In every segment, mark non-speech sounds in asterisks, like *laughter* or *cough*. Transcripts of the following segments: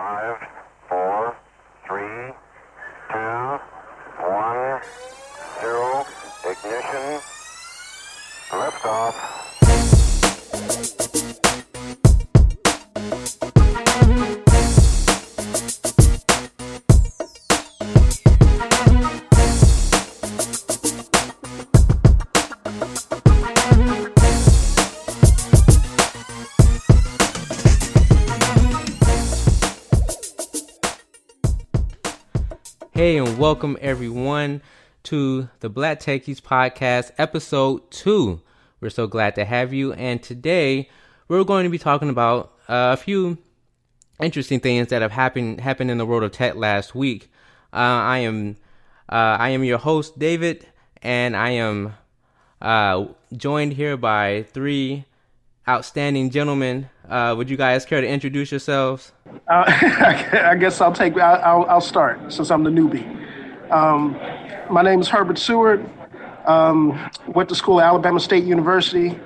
Five, welcome everyone to the Black Techies Podcast, episode two. We're so glad to have you. And today we're going to be talking about uh, a few interesting things that have happened happened in the world of tech last week. Uh, I am uh, I am your host David, and I am uh, joined here by three outstanding gentlemen. Uh, would you guys care to introduce yourselves? Uh, *laughs* I guess I'll take. I'll, I'll, I'll start since I'm the newbie. Um, my name is Herbert Seward. Um, went to school at Alabama State University.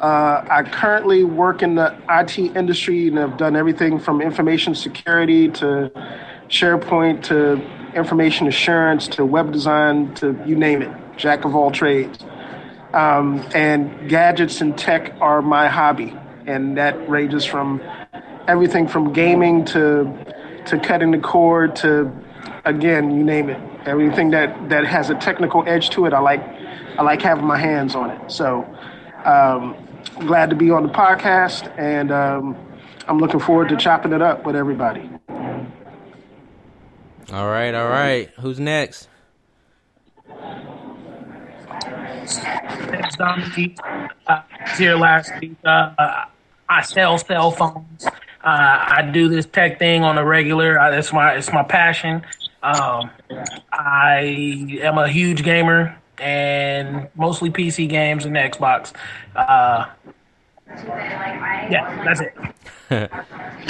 Uh, I currently work in the IT industry and have done everything from information security to SharePoint to information assurance to web design to you name it, jack of all trades. Um, and gadgets and tech are my hobby, and that ranges from everything from gaming to to cutting the cord to again, you name it. Everything that that has a technical edge to it, I like. I like having my hands on it. So, um, glad to be on the podcast, and um, I'm looking forward to chopping it up with everybody. All right, all right. Who's next? Thanks, Dominique. Uh, here last week. Uh, uh, I sell cell phones. Uh, I do this tech thing on a regular. Uh, it's my it's my passion. Um, I am a huge gamer and mostly PC games and Xbox. Uh, yeah, that's it. *laughs*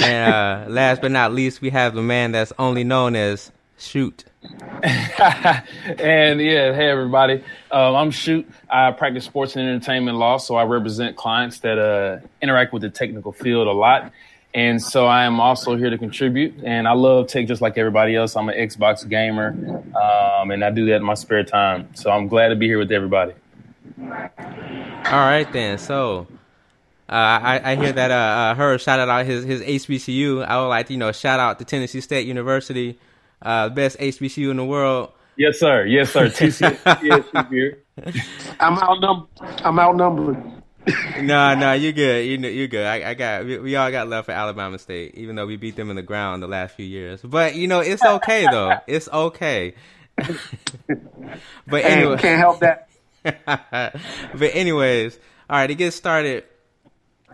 and uh, last but not least, we have the man that's only known as Shoot. *laughs* and yeah, hey everybody, um, I'm Shoot. I practice sports and entertainment law, so I represent clients that uh, interact with the technical field a lot. And so I am also here to contribute. And I love tech just like everybody else. I'm an Xbox gamer, um, and I do that in my spare time. So I'm glad to be here with everybody. All right then. So uh, I, I hear that uh, uh, Herb shouted out his his HBCU. I would like to you know shout out to Tennessee State University, uh, best HBCU in the world. Yes, sir. Yes, sir. TCS here. *laughs* I'm outnumbered. I'm outnumbered. No, no, you're good. You know, you're good. I, I got we, we all got love for Alabama State, even though we beat them in the ground the last few years. But you know, it's okay though. It's okay. *laughs* but Hey, anyway, can't help that. *laughs* but anyways, all right, to get started.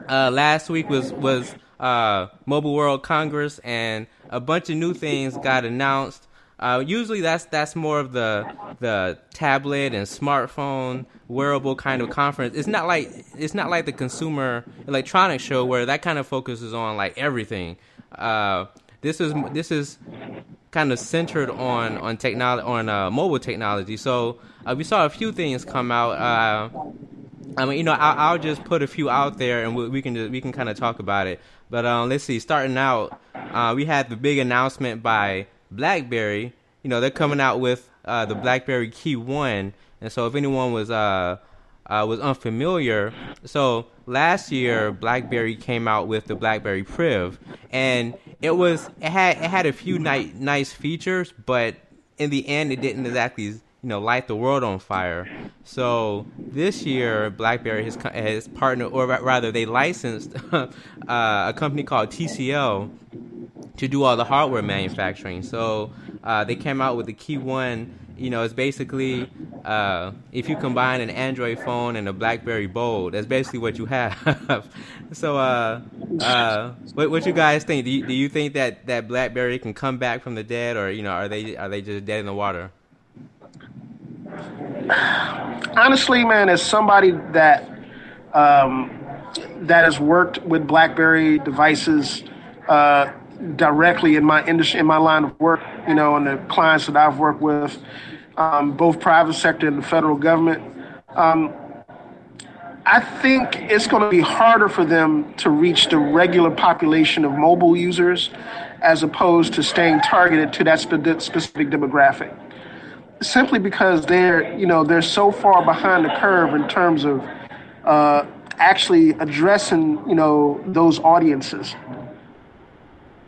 Uh, last week was was uh, Mobile World Congress, and a bunch of new things got announced. Uh, usually, that's that's more of the the tablet and smartphone wearable kind of conference. It's not like it's not like the consumer electronics show where that kind of focuses on like everything. Uh, this is this is kind of centered on on technology on uh, mobile technology. So uh, we saw a few things come out. Uh, I mean, you know, I'll, I'll just put a few out there, and we, we can just, we can kind of talk about it. But um, let's see. Starting out, uh, we had the big announcement by BlackBerry. You know, they're coming out with uh, the BlackBerry Key One, and so if anyone was uh, uh, was unfamiliar, so last year BlackBerry came out with the BlackBerry Priv, and it was it had it had a few ni- nice features, but in the end, it didn't exactly you know light the world on fire. So this year, BlackBerry has has partnered, or rather, they licensed *laughs* uh, a company called TCL to do all the hardware manufacturing. So uh, they came out with the Key One. You know, it's basically uh, if you combine an Android phone and a BlackBerry Bold, that's basically what you have. *laughs* so, uh, uh, what, what you guys think? Do you, do you think that, that BlackBerry can come back from the dead, or you know, are they are they just dead in the water? Honestly, man, as somebody that um, that has worked with BlackBerry devices uh, directly in my industry, in my line of work, you know, and the clients that I've worked with, um, both private sector and the federal government, um, I think it's going to be harder for them to reach the regular population of mobile users as opposed to staying targeted to that specific demographic. Simply because they're, you know, they're so far behind the curve in terms of uh, actually addressing, you know, those audiences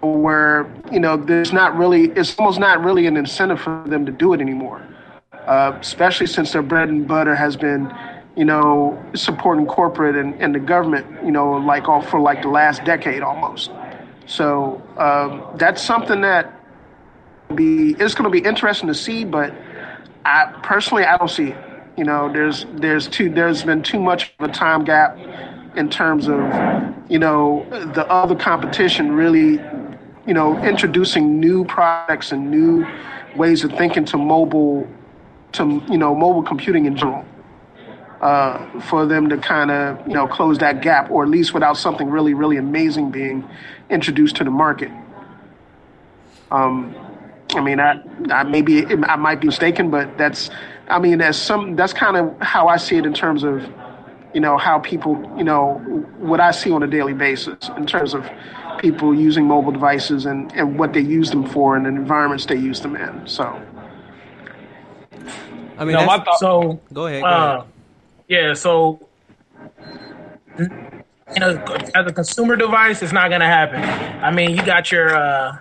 where, you know, there's not really, it's almost not really an incentive for them to do it anymore, uh, especially since their bread and butter has been you know, supporting corporate and, and the government, you know, like all for like the last decade almost. So um, that's something that be it's going to be interesting to see, but I personally I don't see. You know, there's there's too there's been too much of a time gap in terms of you know the other competition really you know introducing new products and new ways of thinking to mobile to you know mobile computing in general uh, for them to kind of you know close that gap, or at least without something really really amazing being introduced to the market. Um, I mean, I, I maybe I might be mistaken, but that's I mean, as some that's kind of how I see it in terms of you know how people you know what I see on a daily basis in terms of people using mobile devices and, and what they use them for and the environments they use them in. So. I mean, No, my thought- so go ahead. Go Uh, ahead. yeah, so you know, as a consumer device, it's not gonna happen. I mean, you got your uh,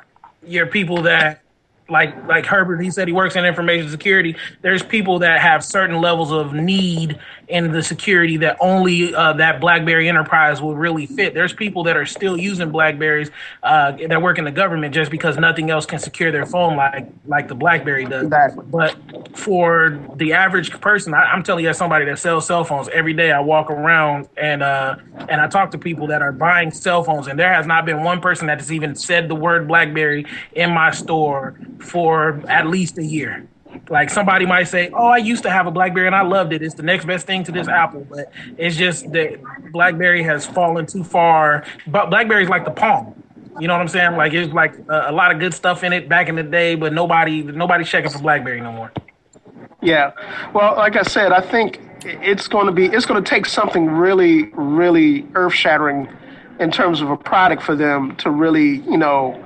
your people that like like Herbert. He said he works in information security. There's people that have certain levels of need in the security that only uh, that BlackBerry Enterprise will really fit. There's people that are still using Blackberries uh, that work in the government just because nothing else can secure their phone like like the BlackBerry does. Exactly. But for the average person, I, I'm telling you, as somebody that sells cell phones every day, I walk around and uh, and I talk to people that are buying cell phones, and there has not been one person that has even said the word BlackBerry in my store for at least a year. Like somebody might say, "Oh, I used to have a BlackBerry and I loved it. It's the next best thing to this Apple," but it's just that BlackBerry has fallen too far. But BlackBerry's like the Palm. You know what I'm saying? Like it's like a, a lot of good stuff in it back in the day, but nobody nobody's checking for BlackBerry no more. Yeah. Well, like I said, I think it's going to be it's going to take something really really earth-shattering in terms of a product for them to really, you know,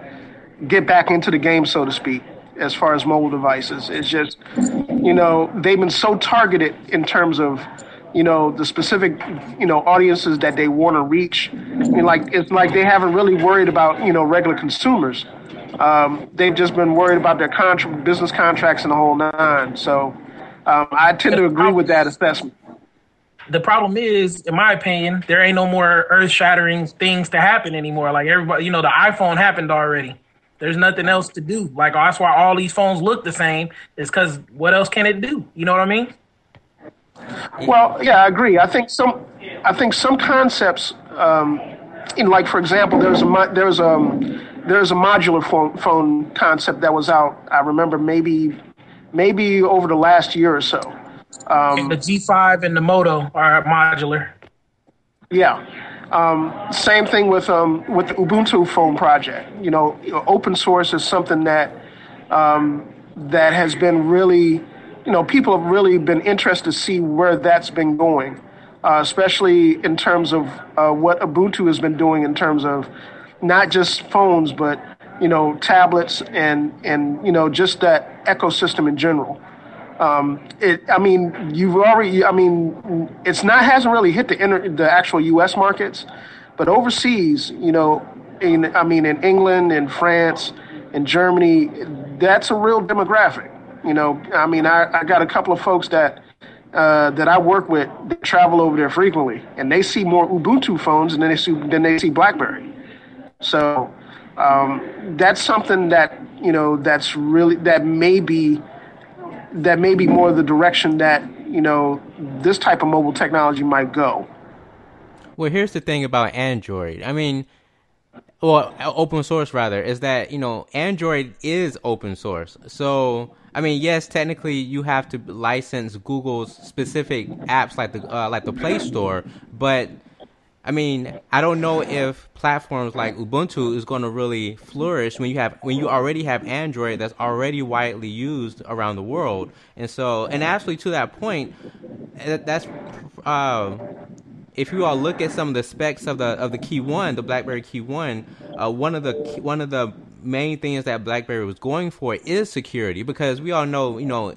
get back into the game so to speak as far as mobile devices. It's just you know, they've been so targeted in terms of you know the specific you know audiences that they want to reach and like it's like they haven't really worried about you know regular consumers um, they've just been worried about their contract, business contracts and the whole nine. So um, I tend to agree with that assessment. the problem is, in my opinion, there ain't no more earth shattering things to happen anymore. Like everybody, you know, the iPhone happened already. There's nothing else to do. Like that's why all these phones look the same. Is because what else can it do? You know what I mean? Well, yeah, I agree. I think some, I think some concepts, um, in like for example, there's a there's um there's a modular phone phone concept that was out. I remember maybe maybe over the last year or so. Um, the G5 and the Moto are modular. Yeah. Um, same thing with um, with the Ubuntu phone project. You know, open source is something that um, that has been really, you know, people have really been interested to see where that's been going, uh, especially in terms of uh, what Ubuntu has been doing in terms of not just phones, but you know, tablets and and you know, just that ecosystem in general. Um, it, I mean, you've already. I mean, it's not hasn't really hit the inter, the actual U.S. markets, but overseas, you know, in I mean, in England, in France, in Germany, that's a real demographic. You know, I mean, I, I got a couple of folks that uh, that I work with that travel over there frequently, and they see more Ubuntu phones than they see than they see BlackBerry. So um, that's something that you know that's really that may be that may be more the direction that you know this type of mobile technology might go. Well, here's the thing about Android. I mean, well, open source rather, is that you know Android is open source. So I mean, yes, technically you have to license Google's specific apps like the uh, like the Play Store, but I mean, I don't know if platforms like Ubuntu is going to really flourish when you have when you already have Android that's already widely used around the world. And so, and actually to that point, that's uh, if you all look at some of the specs of the of the Key One, the BlackBerry Key One, uh, one of the one of the main things that BlackBerry was going for is security because we all know, you know,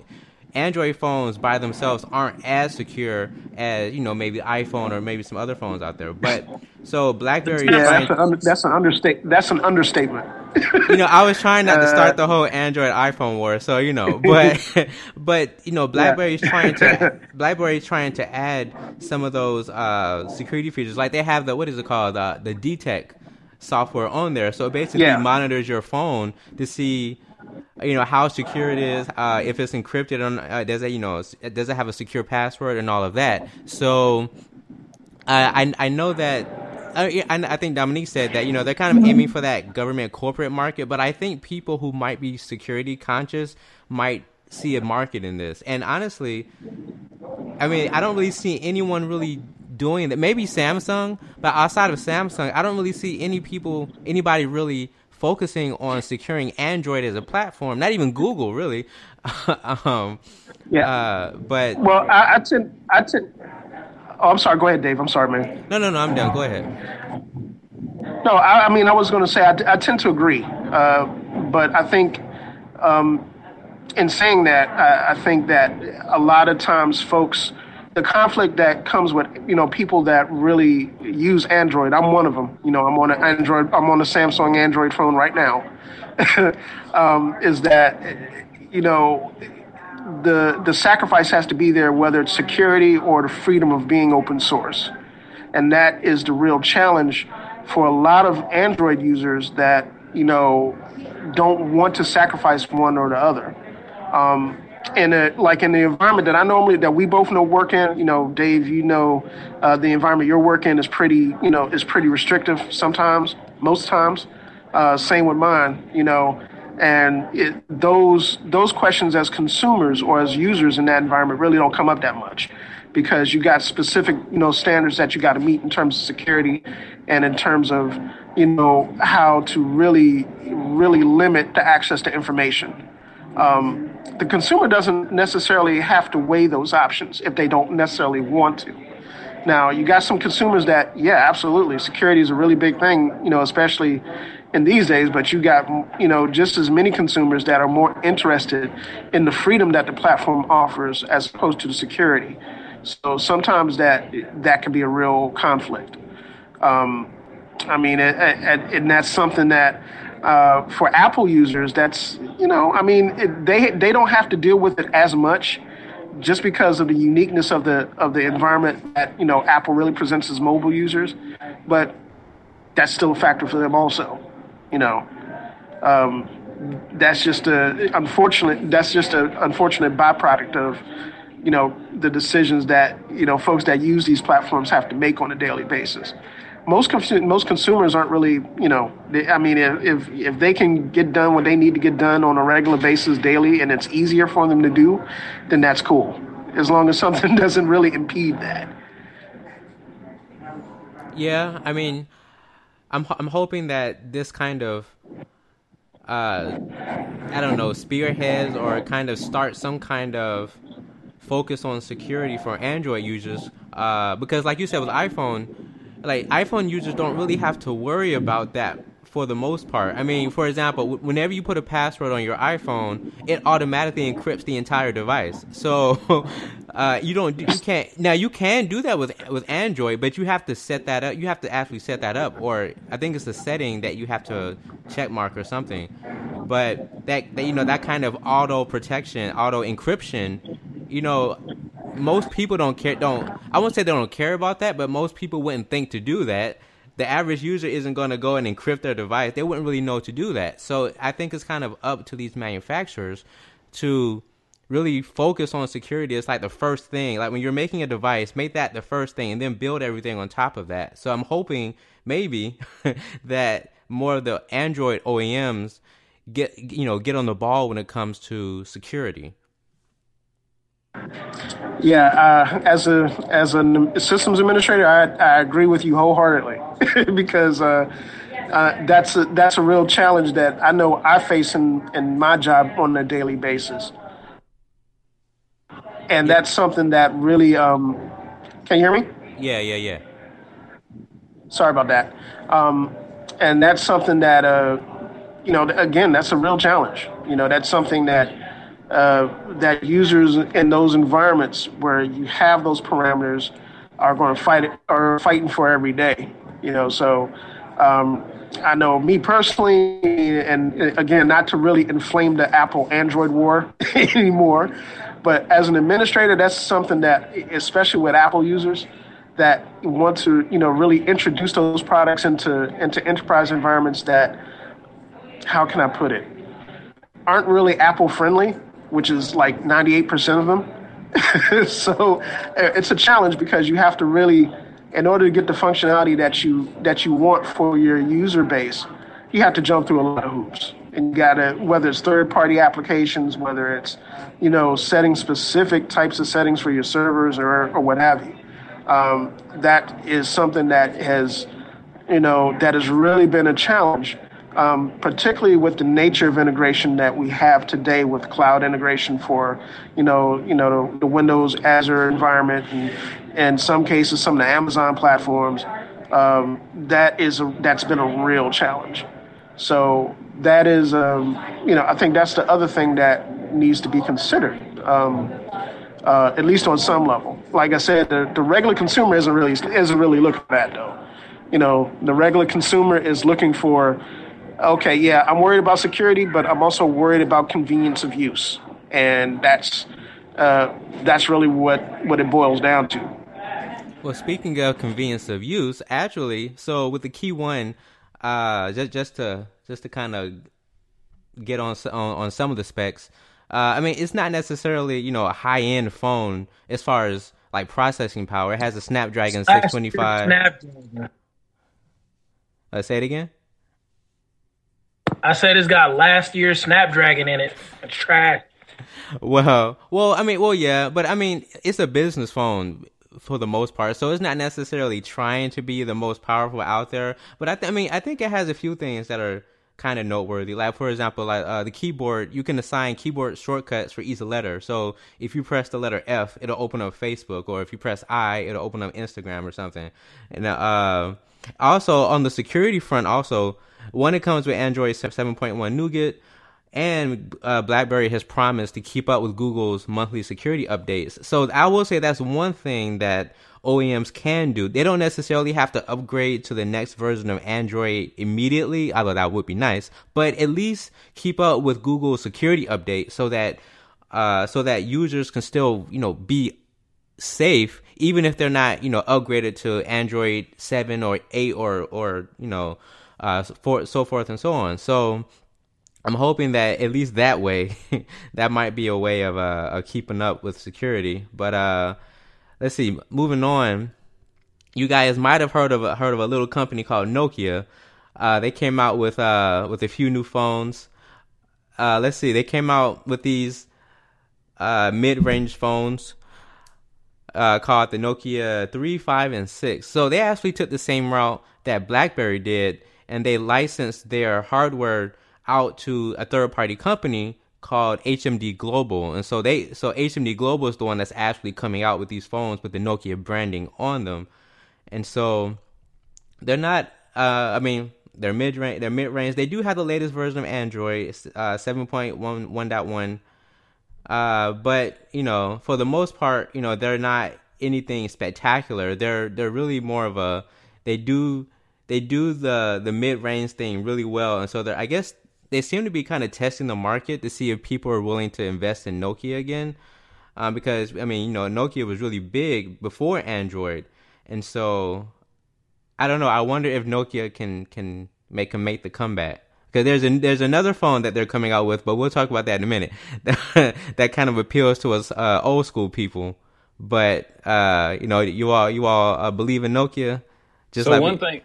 Android phones by themselves aren't as secure as you know maybe iPhone or maybe some other phones out there. But so BlackBerry, yeah, that's, an, that's an understatement. That's an understatement. you know, I was trying not to start the whole Android iPhone war, so you know, but *laughs* but you know, BlackBerry's yeah. trying to *laughs* BlackBerry's trying to add some of those uh, security features. Like they have the what is it called the the DTEK software on there, so it basically yeah. monitors your phone to see you know how secure it is, uh, if it's encrypted, on uh, does it you know does it have a secure password and all of that. So I I know that. Uh, I, I think Dominique said that you know they're kind of aiming for that government corporate market, but I think people who might be security conscious might see a market in this. And honestly, I mean, I don't really see anyone really doing that. Maybe Samsung, but outside of Samsung, I don't really see any people, anybody really focusing on securing Android as a platform. Not even Google, really. *laughs* um, yeah. Uh, but well, I, I tend, I tend. Oh, I'm sorry. Go ahead, Dave. I'm sorry, man. No, no, no. I'm done. Go ahead. No, I, I mean, I was going to say I, I, tend to agree, uh, but I think um, in saying that, I, I think that a lot of times folks the conflict that comes with you know people that really use Android. I'm one of them. You know, I'm on an Android. I'm on a Samsung Android phone right now. *laughs* um, is that you know the the sacrifice has to be there, whether it's security or the freedom of being open source, and that is the real challenge for a lot of Android users that you know don't want to sacrifice one or the other. Um, in a like in the environment that I normally that we both know work in, you know, Dave, you know, uh, the environment you're working is pretty, you know, is pretty restrictive sometimes, most times. Uh, same with mine, you know, and it, those those questions as consumers or as users in that environment really don't come up that much because you got specific, you know, standards that you got to meet in terms of security and in terms of, you know, how to really really limit the access to information. Um, the consumer doesn't necessarily have to weigh those options if they don't necessarily want to. Now, you got some consumers that, yeah, absolutely, security is a really big thing, you know, especially in these days, but you got, you know, just as many consumers that are more interested in the freedom that the platform offers as opposed to the security. So sometimes that that can be a real conflict. Um, I mean, and that's something that uh, for Apple users, that's you know, I mean, it, they they don't have to deal with it as much, just because of the uniqueness of the of the environment that you know Apple really presents as mobile users, but that's still a factor for them also, you know. Um, that's just a unfortunate. That's just an unfortunate byproduct of you know the decisions that you know folks that use these platforms have to make on a daily basis most most consumers aren't really, you know, they, I mean, if if they can get done what they need to get done on a regular basis daily, and it's easier for them to do, then that's cool. As long as *laughs* something doesn't really impede that. Yeah, I mean, I'm I'm hoping that this kind of uh, I don't know, spearheads or kind of start some kind of focus on security for Android users. Uh, because, like you said with iPhone, like iPhone users don't really have to worry about that for the most part. I mean, for example, whenever you put a password on your iPhone, it automatically encrypts the entire device. So *laughs* uh, you don't, you can't. Now you can do that with with Android, but you have to set that up. You have to actually set that up, or I think it's a setting that you have to check mark or something. But that, that you know that kind of auto protection, auto encryption, you know, most people don't care. Don't I won't say they don't care about that, but most people wouldn't think to do that. The average user isn't going to go and encrypt their device. They wouldn't really know to do that. So I think it's kind of up to these manufacturers to really focus on security. It's like the first thing. Like when you're making a device, make that the first thing, and then build everything on top of that. So I'm hoping maybe *laughs* that more of the Android OEMs get you know get on the ball when it comes to security. Yeah, uh, as a as a systems administrator, I, I agree with you wholeheartedly *laughs* because uh, uh, that's a, that's a real challenge that I know I face in, in my job on a daily basis, and that's something that really. Um, can you hear me? Yeah, yeah, yeah. Sorry about that. Um, and that's something that, uh, you know, again, that's a real challenge. You know, that's something that uh, that users in those environments where you have those parameters are going to fight it, are fighting for every day. You know, so um, I know me personally, and again, not to really inflame the Apple Android war *laughs* anymore, but as an administrator, that's something that, especially with Apple users, that want to you know really introduce those products into into enterprise environments that, how can I put it, aren't really Apple friendly, which is like 98% of them. *laughs* so it's a challenge because you have to really in order to get the functionality that you that you want for your user base, you have to jump through a lot of hoops. And you gotta whether it's third party applications, whether it's, you know, setting specific types of settings for your servers or, or what have you. Um, that is something that has, you know, that has really been a challenge, um, particularly with the nature of integration that we have today with cloud integration for, you know, you know, the, the Windows Azure environment and in some cases, some of the Amazon platforms, um, that is a, that's been a real challenge. So that is, um, you know, I think that's the other thing that needs to be considered, um, uh, at least on some level. Like I said, the, the regular consumer isn't really isn't really looking at that though. You know, the regular consumer is looking for, okay, yeah, I'm worried about security, but I'm also worried about convenience of use, and that's uh, that's really what what it boils down to. Well, speaking of convenience of use, actually, so with the Key One, uh, just just to just to kind of get on, on on some of the specs. Uh, I mean, it's not necessarily you know a high end phone as far as like processing power. It has a Snapdragon 625. Snapdragon. Uh, say it again. I said it's got last year's Snapdragon in it. It's trash. Well, well, I mean, well, yeah, but I mean, it's a business phone for the most part. So it's not necessarily trying to be the most powerful out there. But I, th- I mean, I think it has a few things that are kind of noteworthy. Like for example, like uh, the keyboard, you can assign keyboard shortcuts for each letter. So if you press the letter F, it'll open up Facebook, or if you press I, it'll open up Instagram or something. And uh, also on the security front, also when it comes with Android 7.1 Nougat and uh, BlackBerry has promised to keep up with Google's monthly security updates. So I will say that's one thing that OEMs can do. They don't necessarily have to upgrade to the next version of Android immediately, although that would be nice. But at least keep up with Google's security update so that uh, so that users can still you know be safe even if they're not you know upgraded to Android seven or eight or or you know uh, for, so forth and so on. So I'm hoping that at least that way, *laughs* that might be a way of uh of keeping up with security. But uh, let's see. Moving on, you guys might have heard of a, heard of a little company called Nokia. Uh, they came out with uh with a few new phones. Uh, let's see. They came out with these uh mid range phones. Called the Nokia 3, 5, and 6. So they actually took the same route that BlackBerry did, and they licensed their hardware out to a third party company called HMD Global. And so they so HMD Global is the one that's actually coming out with these phones with the Nokia branding on them. And so they're not uh I mean they're mid range they're mid range. They do have the latest version of Android, uh 7.1.1.1. Uh but, you know, for the most part, you know, they're not anything spectacular. They're they're really more of a they do they do the the mid range thing really well, and so they're I guess they seem to be kind of testing the market to see if people are willing to invest in Nokia again. Um, because I mean, you know, Nokia was really big before Android, and so I don't know. I wonder if Nokia can can make can make the comeback. Because there's a, there's another phone that they're coming out with, but we'll talk about that in a minute. *laughs* that kind of appeals to us uh, old school people. But uh, you know, you all you all uh, believe in Nokia. Just so like one me. thing,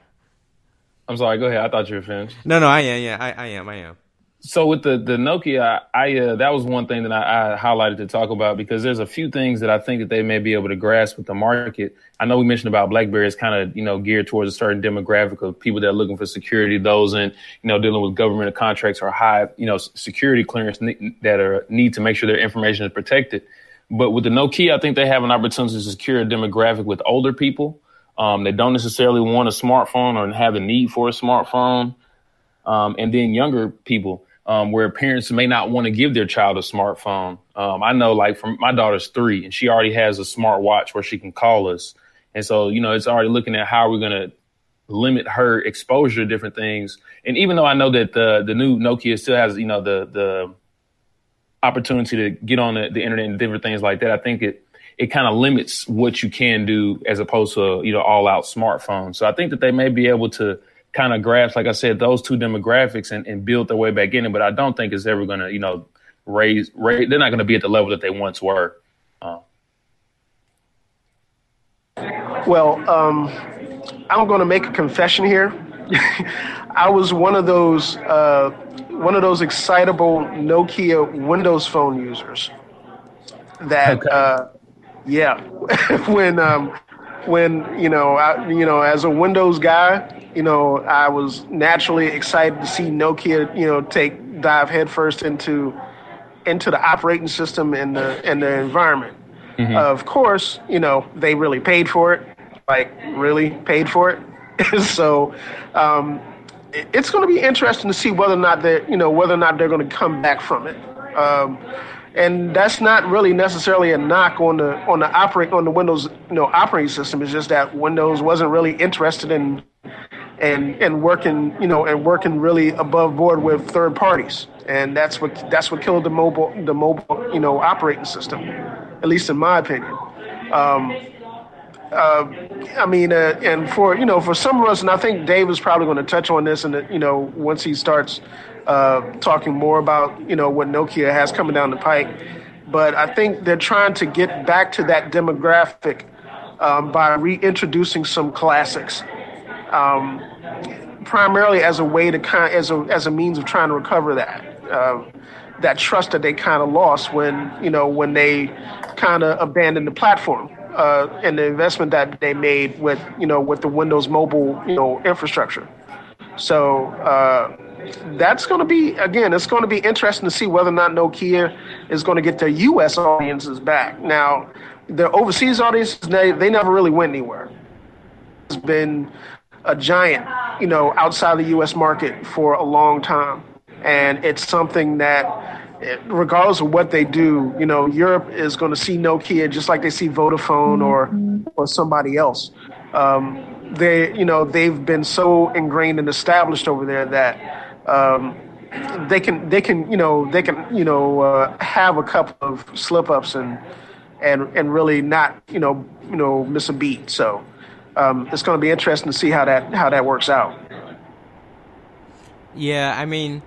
I'm sorry. Go ahead. I thought you were finished. No, no, I am. Yeah, I, I am. I am. So with the the Nokia, I, uh, that was one thing that I, I, highlighted to talk about because there's a few things that I think that they may be able to grasp with the market. I know we mentioned about BlackBerry is kind of you know geared towards a certain demographic of people that are looking for security, those in you know dealing with government contracts or high you know security clearance that are need to make sure their information is protected. But with the Nokia, I think they have an opportunity to secure a demographic with older people Um, they don't necessarily want a smartphone or have the need for a smartphone. Um, and then younger people, um, where parents may not want to give their child a smartphone. Um, I know, like, from my daughter's three, and she already has a smart watch where she can call us. And so, you know, it's already looking at how we're going to limit her exposure to different things. And even though I know that the the new Nokia still has, you know, the the opportunity to get on the, the internet and different things like that, I think it it kind of limits what you can do as opposed to you know all out smartphones. So I think that they may be able to kind of grasp, like I said, those two demographics and, and build their way back in it. But I don't think it's ever going to you know raise, raise. They're not going to be at the level that they once were. Uh, Well, um, I'm going to make a confession here. *laughs* I was one of those uh, one of those excitable Nokia Windows phone users. That Okay. uh, yeah, *laughs* when um, when you know I, you know as a Windows guy, you know I was naturally excited to see Nokia you know take dive headfirst into into the operating system and the and the environment. of course, you know they really paid for it, like really paid for it. *laughs* so um, it's going to be interesting to see whether or not they you know whether or not they're going to come back from it. Um, and that's not really necessarily a knock on the on the operate on the Windows you know operating system. It's just that Windows wasn't really interested in and and working you know and working really above board with third parties and that's what that's what killed the mobile the mobile you know operating system at least in my opinion um, uh, I mean, uh, and for you know, for some of us, and I think Dave is probably going to touch on this, and you know, once he starts uh, talking more about you know what Nokia has coming down the pike. But I think they're trying to get back to that demographic um, by reintroducing some classics, um, primarily as a way to kind as a as a means of trying to recover that. Uh, that trust that they kind of lost when you know when they kind of abandoned the platform uh, and the investment that they made with you know with the Windows Mobile you know infrastructure. So uh, that's going to be again, it's going to be interesting to see whether or not Nokia is going to get their U.S. audiences back. Now, their overseas audiences they, they never really went anywhere. It's been a giant, you know, outside the U.S. market for a long time, and it's something that, regardless of what they do, you know, Europe is going to see Nokia just like they see Vodafone or or somebody else. Um, they, you know, they've been so ingrained and established over there that. Um, they can, they can, you know, they can, you know, uh, have a couple of slip ups and, and, and really not, you know, you know, miss a beat. So, um, it's going to be interesting to see how that how that works out. Yeah, I mean,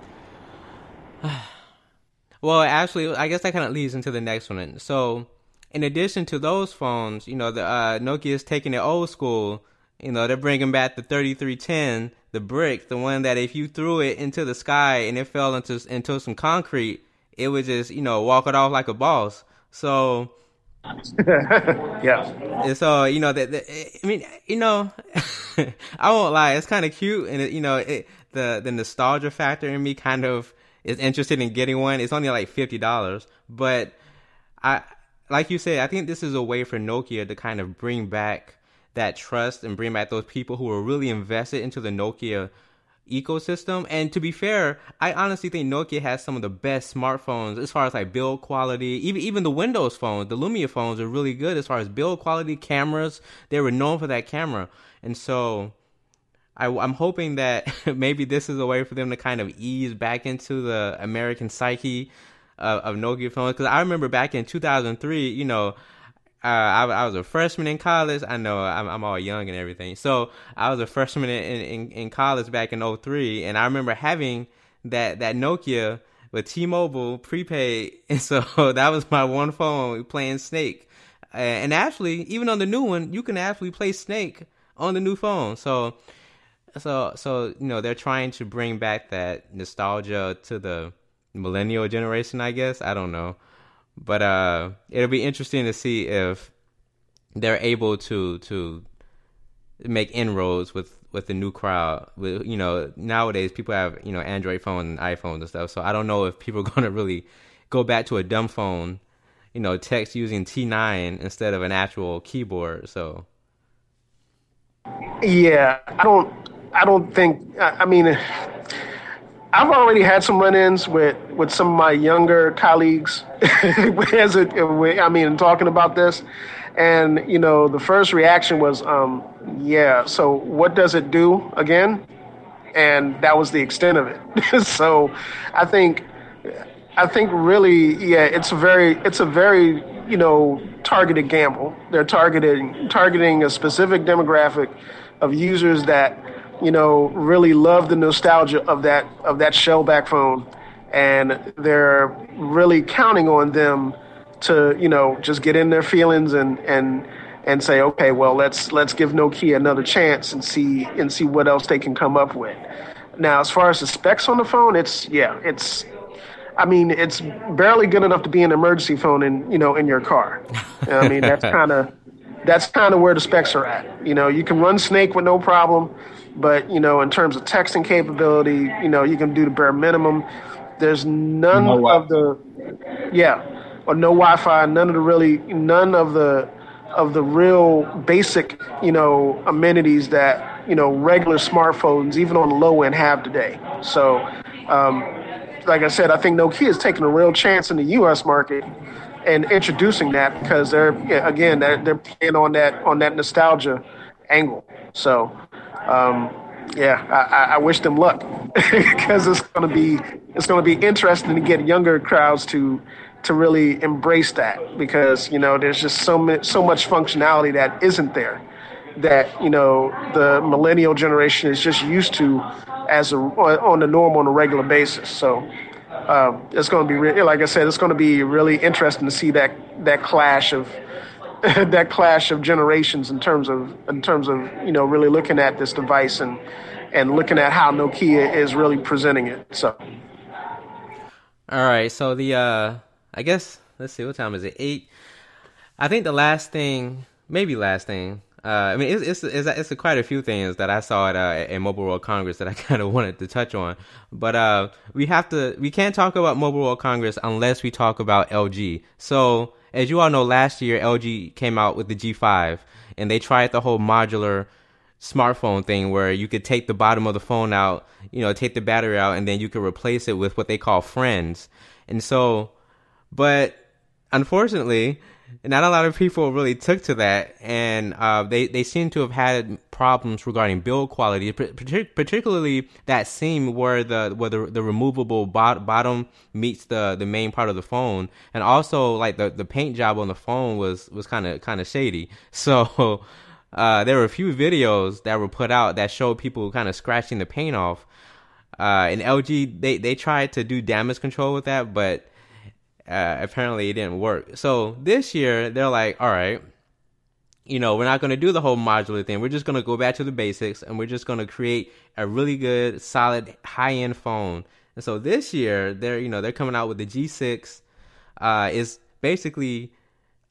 *sighs* well, actually, I guess that kind of leads into the next one. So, in addition to those phones, you know, the uh, Nokia is taking it old school. You know, they're bringing back the 3310, the brick, the one that if you threw it into the sky and it fell into into some concrete, it would just, you know, walk it off like a boss. So, *laughs* Yeah, and so you know that, I mean you know *laughs* I won't lie it's kind of cute and it, you know it, the the nostalgia factor in me kind of is interested in getting one it's only like fifty dollars but I like you said I think this is a way for Nokia to kind of bring back that trust and bring back those people who were really invested into the Nokia ecosystem. And to be fair, I honestly think Nokia has some of the best smartphones as far as like build quality. Even even the Windows phones, the Lumia phones are really good as far as build quality, cameras. They were known for that camera, and so. I, I'm hoping that *laughs* maybe this is a way for them to kind of ease back into the American psyche of, of Nokia phones. Because I remember back in 2003, you know, uh, I, I was a freshman in college. I know I'm, I'm all young and everything. So I was a freshman in, in, in college back in 03, and I remember having that, that Nokia with T-Mobile prepaid, *laughs* and so that was my one phone playing Snake. And actually, even on the new one, you can actually play Snake on the new phone. So, so, so you know, they're trying to bring back that nostalgia to the millennial generation. I guess I don't know but uh it'll be interesting to see if they're able to to make inroads with with the new crowd with you know nowadays people have you know android phones and iphones and stuff so i don't know if people are *laughs* going to really go back to a dumb phone you know text using t9 instead of an actual keyboard so Yeah, I don't. I don't think. I, I mean, I've already had some run-ins with with some of my younger colleagues. *laughs* as it, I mean, talking about this, and you know, the first reaction was, um, "Yeah, so what does it do again?" And that was the extent of it. *laughs* so, I think, I think really, yeah, it's a very, it's a very, you know, targeted gamble. They're targeting targeting a specific demographic of users that you know, really love the nostalgia of that of that shellback phone, and they're really counting on them to you know just get in their feelings and and and say, okay, well let's let's give Nokia another chance and see and see what else they can come up with. Now, as far as the specs on the phone, it's yeah, it's I mean, it's barely good enough to be an emergency phone in you know in your car. I mean, that's *laughs* kind of that's kind of where the specs are at. You know, you can run Snake with no problem. But you know, in terms of texting capability, you know, you can do the bare minimum. There's none no of the, yeah, or no Wi-Fi. None of the really, none of the, of the real basic, you know, amenities that you know regular smartphones, even on the low end, have today. So, um, like I said, I think Nokia is taking a real chance in the U.S. market and introducing that because they're again they're, they're playing on that on that nostalgia angle. So um, yeah, I, I, wish them luck *laughs* because it's going to be it's going to be interesting to get younger crowds to to really embrace that because you know there's just so much so much functionality that isn't there that you know the millennial generation is just used to as a on the norm on a regular basis. So um, it's going to be re- like I said, it's going to be really interesting to see that that clash of *laughs* that clash of generations in terms of in terms of you know really looking at this device and and looking at how Nokia is really presenting it. So, all right. So the uh, I guess let's see what time is it? Eight. I think the last thing, maybe last thing. Uh, I mean, it's it's it's, it's a quite a few things that I saw at uh, at Mobile World Congress that I *laughs* kind of wanted to touch on, but uh, we have to we can't talk about Mobile World Congress unless we talk about LG. So as you all know, last year LG came out with the G5 and they tried the whole modular smartphone thing where you could take the bottom of the phone out, you know, take the battery out, and then you could replace it with what they call friends. And so, but unfortunately, not a lot of people really took to that, and uh, they they seem to have had problems regarding build quality, particularly that seam where the where the, the removable bot- bottom meets the the main part of the phone, and also like the the paint job on the phone was was kind of kind of shady. *laughs* So. Uh, there were a few videos that were put out that showed people kind of scratching the paint off. Uh, and LG, they, they tried to do damage control with that, but uh, apparently it didn't work. So this year they're like, all right, you know, we're not going to do the whole modular thing. We're just going to go back to the basics and we're just going to create a really good, solid, high end phone. And so this year they're, you know, they're coming out with the G6. Uh, is basically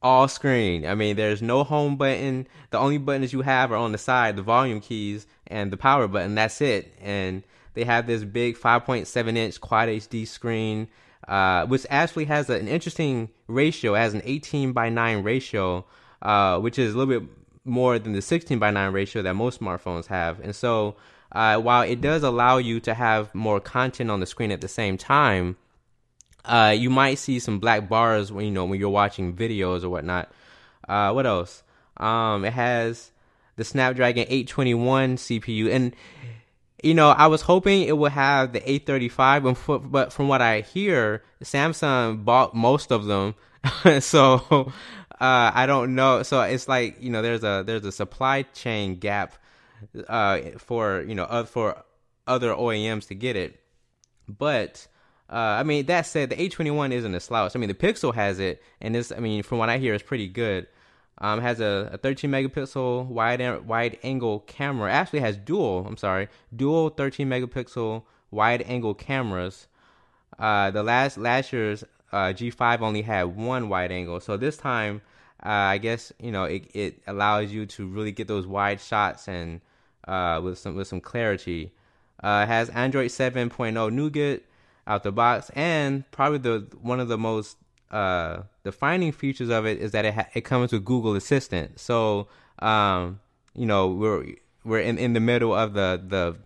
all screen. I mean, there's no home button. The only buttons you have are on the side, the volume keys and the power button. That's it. And they have this big 5.7 inch quad HD screen uh, which actually has an interesting ratio, has an 18 by 9 ratio, uh, which is a little bit more than the 16 by 9 ratio that most smartphones have. And so, uh, while it does allow you to have more content on the screen at the same time, uh, you might see some black bars when you know when you're watching videos or whatnot. Uh, what else? Um, it has the Snapdragon 821 CPU, and you know, I was hoping it would have the 835, but from what I hear, Samsung bought most of them, *laughs* so uh, I don't know. So it's like you know, there's a there's a supply chain gap uh, for you know for other OEMs to get it. But uh, I mean, that said, the 821 isn't a slouch. I mean, the Pixel has it, and this, I mean, from what I hear, is pretty good. Um, has a, a 13 megapixel wide wide angle camera. Actually, has dual. I'm sorry, dual 13 megapixel wide angle cameras. Uh, the last last year's uh, G5 only had one wide angle, so this time, uh, I guess you know it, it allows you to really get those wide shots and uh, with some with some clarity. Uh, has Android 7.0 Nougat out the box, and probably the one of the most uh, defining features of it is that it ha- it comes with Google Assistant. So um, you know we're we're in, in the middle of the the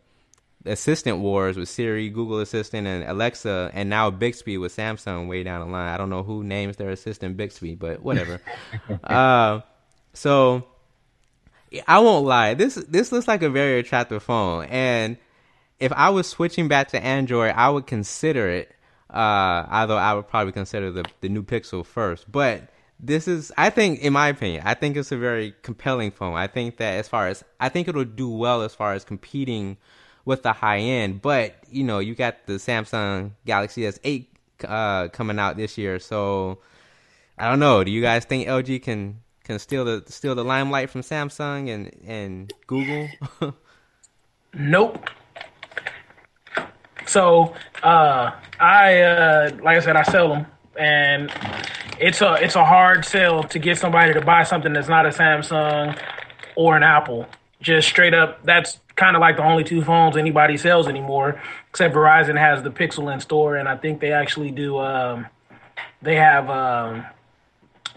assistant wars with Siri, Google Assistant, and Alexa, and now Bixby with Samsung way down the line. I don't know who names their assistant Bixby, but whatever. *laughs* uh, so I won't lie. This this looks like a very attractive phone, and if I was switching back to Android, I would consider it. Uh, although I would probably consider the the new Pixel first, but this is I think in my opinion, I think it's a very compelling phone. I think that as far as I think it'll do well as far as competing with the high end, but you know, you got the Samsung Galaxy S8 uh, coming out this year, so I don't know. Do you guys think LG can can steal the steal the limelight from Samsung and and Google? *laughs* nope. So uh, I uh, like I said, I sell them, and it's a it's a hard sell to get somebody to buy something that's not a Samsung or an Apple. Just straight up, that's kind of like the only two phones anybody sells anymore. Except Verizon has the Pixel in store, and I think they actually do. Um, they have um,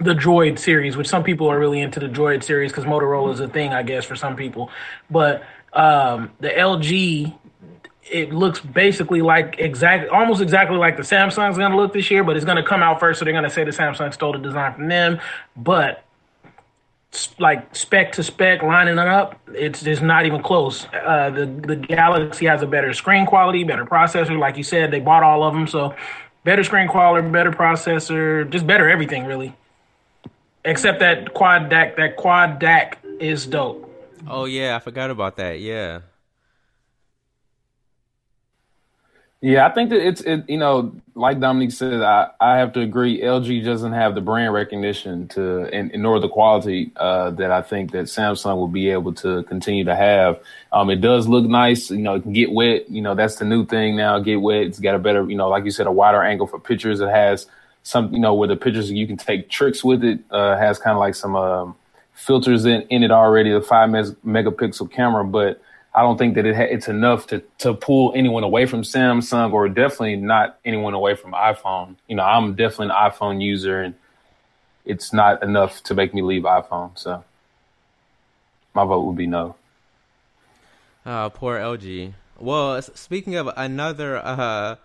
the Droid series, which some people are really into the Droid series because Motorola is a thing, I guess, for some people. But um, the LG, it looks basically like exactly, almost exactly like the Samsung's going to look this year, but it's going to come out first, so they're going to say the Samsung stole the design from them. But like spec to spec lining it up, it's just not even close. Uh, the the Galaxy has a better screen quality, better processor. Like you said, they bought all of them, so better screen quality, better processor, just better everything really. Except that quad DAC, that quad DAC is dope. Oh yeah, I forgot about that. Yeah. Yeah, I think that it's it, you know, like Dominique said, I, I have to agree. LG doesn't have the brand recognition to, and, and nor the quality uh, that I think that Samsung will be able to continue to have. Um, it does look nice, you know. It can get wet, you know. That's the new thing now. Get wet. It's got a better, you know, like you said, a wider angle for pictures. It has some, you know, where the pictures you can take tricks with it. Uh, has kind of like some um, filters in in it already. The five megapixel camera, but I don't think that it ha- it's enough to to pull anyone away from Samsung or definitely not anyone away from iPhone. You know, I'm definitely an iPhone user, and it's not enough to make me leave iPhone. So my vote would be no. Oh, poor LG. Well, speaking of another uh,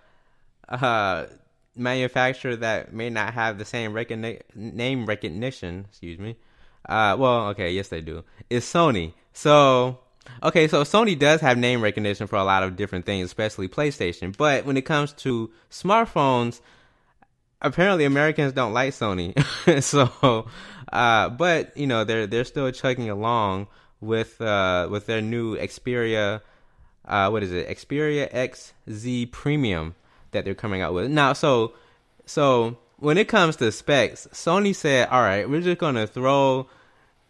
uh, manufacturer that may not have the same recogni- name recognition, excuse me. Uh, well, okay, yes they do. Is Sony. So Okay, so Sony does have name recognition for a lot of different things, especially PlayStation. But when it comes to smartphones, apparently Americans don't like Sony. *laughs* so, uh, but you know they're they're still chugging along with uh, with their new Xperia. Uh, what is it? Xperia XZ Premium that they're coming out with now. So, so when it comes to specs, Sony said, "All right, we're just gonna throw."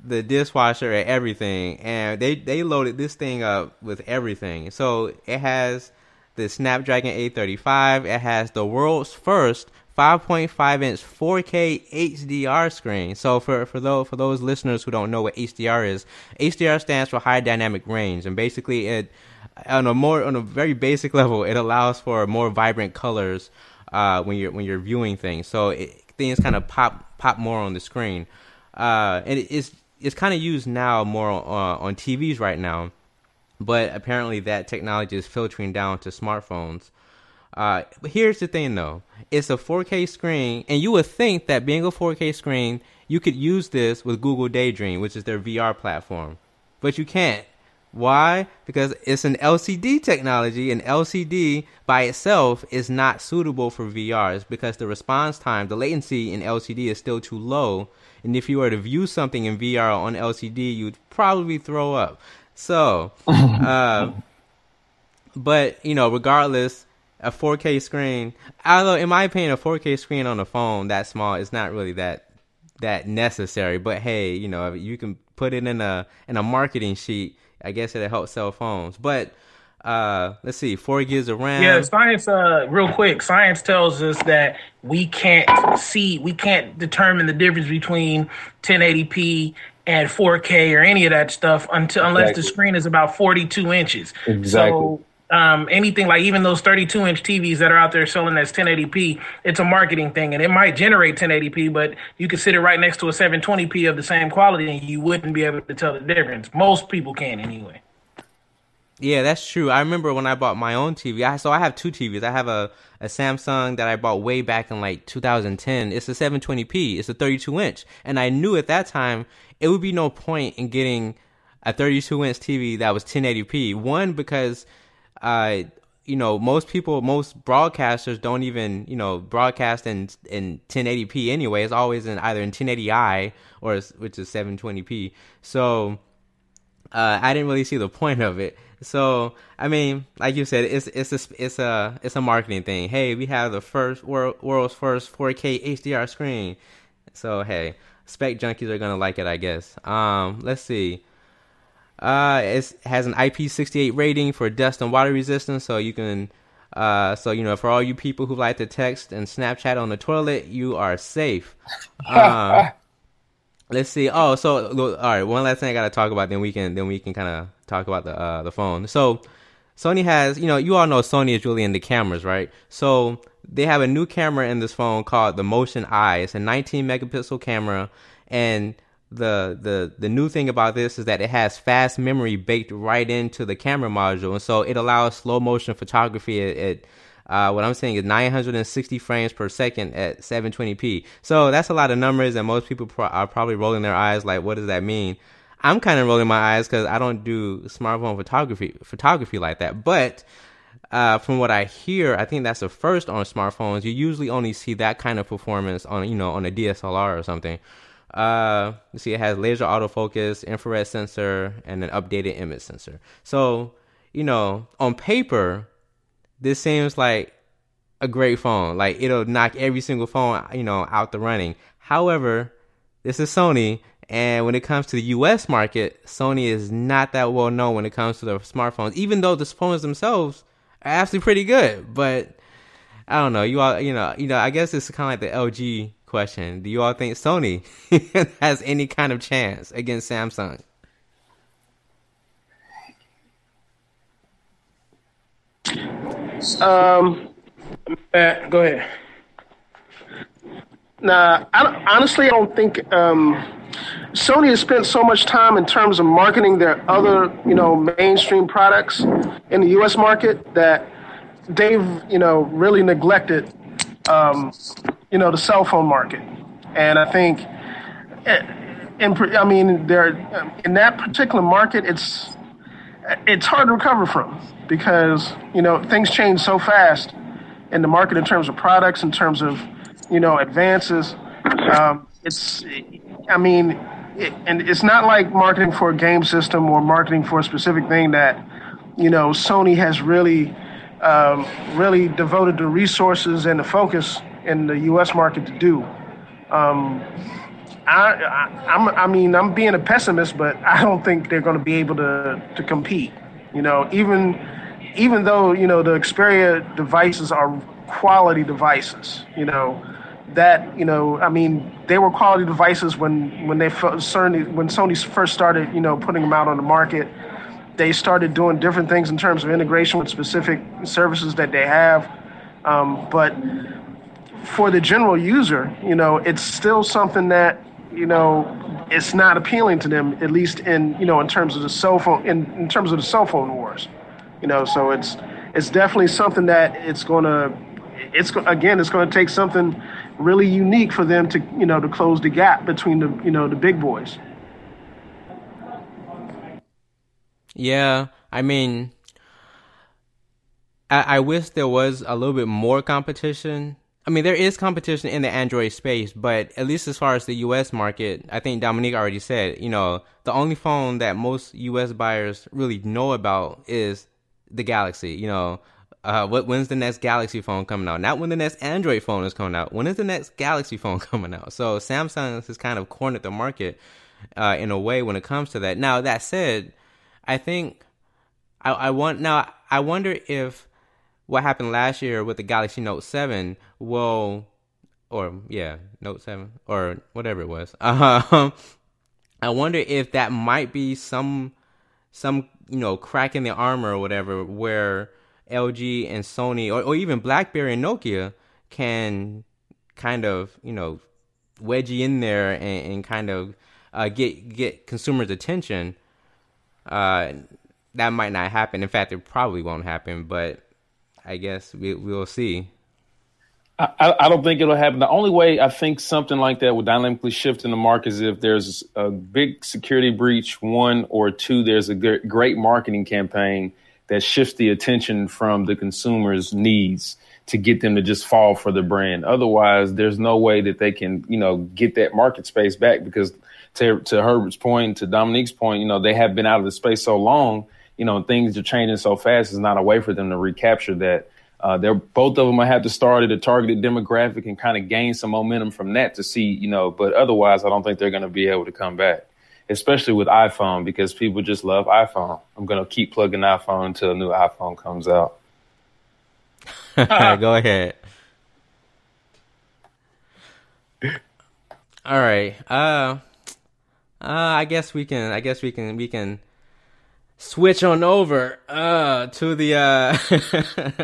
The dishwasher and everything, and they they loaded this thing up with everything. So it has the Snapdragon 835. It has the world's first 5.5 inch 4K HDR screen. So for for those for those listeners who don't know what HDR is, HDR stands for high dynamic range, and basically it on a more on a very basic *laughs* level, it allows for more vibrant colors uh, when you're when you're viewing things. So it, things kind of pop pop more on the screen, uh, and it's it's kind of used now more uh, on TVs right now, but apparently that technology is filtering down to smartphones. Uh, but here's the thing though, it's a 4K screen, and you would think that being a 4K screen, you could use this with Google Daydream, which is their VR platform, but you can't. Why? Because it's an LCD technology, and LCD by itself is not suitable for VRs because the response time, the latency in LCD is still too low and if you were to view something in VR on LCD, you'd probably throw up. So, *laughs* uh, but you know, regardless, a 4K screen. Although, in my opinion, a 4K screen on a phone that small is not really that that necessary. But hey, you know, you can put it in a in a marketing sheet. I guess it'll help sell phones. But uh let's see four gigs of ram yeah science uh real quick science tells us that we can't see we can't determine the difference between 1080p and 4k or any of that stuff until unless exactly. the screen is about 42 inches exactly so um, anything like even those 32 inch TVs that are out there selling as 1080p, it's a marketing thing, and it might generate 1080p, but you could sit it right next to a 720p of the same quality, and you wouldn't be able to tell the difference. Most people can anyway. Yeah, that's true. I remember when I bought my own TV. I so I have two TVs. I have a, a Samsung that I bought way back in like 2010. It's a 720p. It's a 32 inch, and I knew at that time it would be no point in getting a 32 inch TV that was 1080p. One because, uh, you know, most people, most broadcasters don't even, you know, broadcast in in 1080p anyway. It's always in either in 1080i or which is 720p. So uh, I didn't really see the point of it. So I mean, like you said, it's it's a it's a it's a marketing thing. Hey, we have the first world, world's first 4K HDR screen. So hey, spec junkies are gonna like it, I guess. Um, let's see. Uh, it has an IP68 rating for dust and water resistance, so you can. Uh, so you know, for all you people who like to text and Snapchat on the toilet, you are safe. *laughs* Um, let's see. Oh, so all right. One last thing I gotta talk about, then we can then we can kind of talk about the uh, the phone. So Sony has, you know, you all know Sony is really into cameras, right? So they have a new camera in this phone called the Motion Eye. It's a 19 megapixel camera, and the the the new thing about this is that it has fast memory baked right into the camera module, and so it allows slow motion photography at, at uh, what I'm saying is 960 frames per second at 720p. So that's a lot of numbers, and most people pro- are probably rolling their eyes like, what does that mean? I'm kind of rolling my eyes because I don't do smartphone photography photography like that. But uh, from what I hear, I think that's the first on smartphones. You usually only see that kind of performance on you know on a DSLR or something. Uh, you see, it has laser autofocus, infrared sensor, and an updated image sensor. So you know, on paper, this seems like a great phone. Like it'll knock every single phone, you know, out the running. However, this is Sony, and when it comes to the US market, Sony is not that well known when it comes to the smartphones, even though the phones themselves are actually pretty good. But I don't know. You all, you know, you know. I guess it's kind of like the LG question. Do you all think Sony *laughs* has any kind of chance against Samsung? Um, Matt, go ahead. Nah, I honestly, I don't think um, Sony has spent so much time in terms of marketing their other, you know, mainstream products in the U.S. market that they've, you know, really neglected, um, you know, the cell phone market. And I think, in, I mean, there in that particular market, it's it's hard to recover from because you know things change so fast in the market in terms of products, in terms of you know advances. Um, it's, I mean, it, and it's not like marketing for a game system or marketing for a specific thing that you know Sony has really, um, really devoted the resources and the focus in the U.S. market to do. Um, I, I, I'm, I mean, I'm being a pessimist, but I don't think they're going to be able to to compete. You know, even even though you know the Xperia devices are quality devices, you know that you know I mean they were quality devices when when they Sony when Sony first started you know putting them out on the market. They started doing different things in terms of integration with specific services that they have, um, but for the general user, you know, it's still something that you know it's not appealing to them, at least in you know in terms of the cell phone in, in terms of the cell phone wars. You know, so it's it's definitely something that it's going to it's again it's going to take something really unique for them to you know to close the gap between the you know the big boys. Yeah, I mean, I, I wish there was a little bit more competition. I mean, there is competition in the Android space, but at least as far as the U.S. market, I think Dominique already said, you know, the only phone that most U.S. buyers really know about is the Galaxy. You know, uh, what when's the next Galaxy phone coming out? Not when the next Android phone is coming out. When is the next Galaxy phone *laughs* coming out? So Samsung has kind of cornered the market uh, in a way when it comes to that. Now that said, I think I, I want now. I wonder if what happened last year with the Galaxy Note Seven will, or yeah, Note Seven or whatever it was. *laughs* Um, I wonder if that might be some some you know crack in the armor or whatever where LG and Sony or, or even BlackBerry and Nokia can kind of you know wedge in there and, and kind of uh, get get consumers' attention. Uh, that might not happen. In fact, it probably won't happen. But I guess we we'll see. I, I don't think it'll happen. The only way I think something like that would dynamically shift in the market is if there's a big security breach, one or two, there's a great marketing campaign that shifts the attention from the consumer's needs to get them to just fall for the brand. Otherwise, there's no way that they can, you know, get that market space back because to to Herbert's point, to Dominique's point, you know, they have been out of the space so long, you know, things are changing so fast. It's not a way for them to recapture that. Uh, they're both of them might have to start at a targeted demographic and kind of gain some momentum from that to see, you know, but otherwise, I don't think they're going to be able to come back, especially with iPhone because people just love iPhone. I'm going to keep plugging iPhone until a new iPhone comes out. *laughs* Go ahead. All right. Uh, uh, I guess we can. I guess we can. We can switch on over uh to the uh *laughs*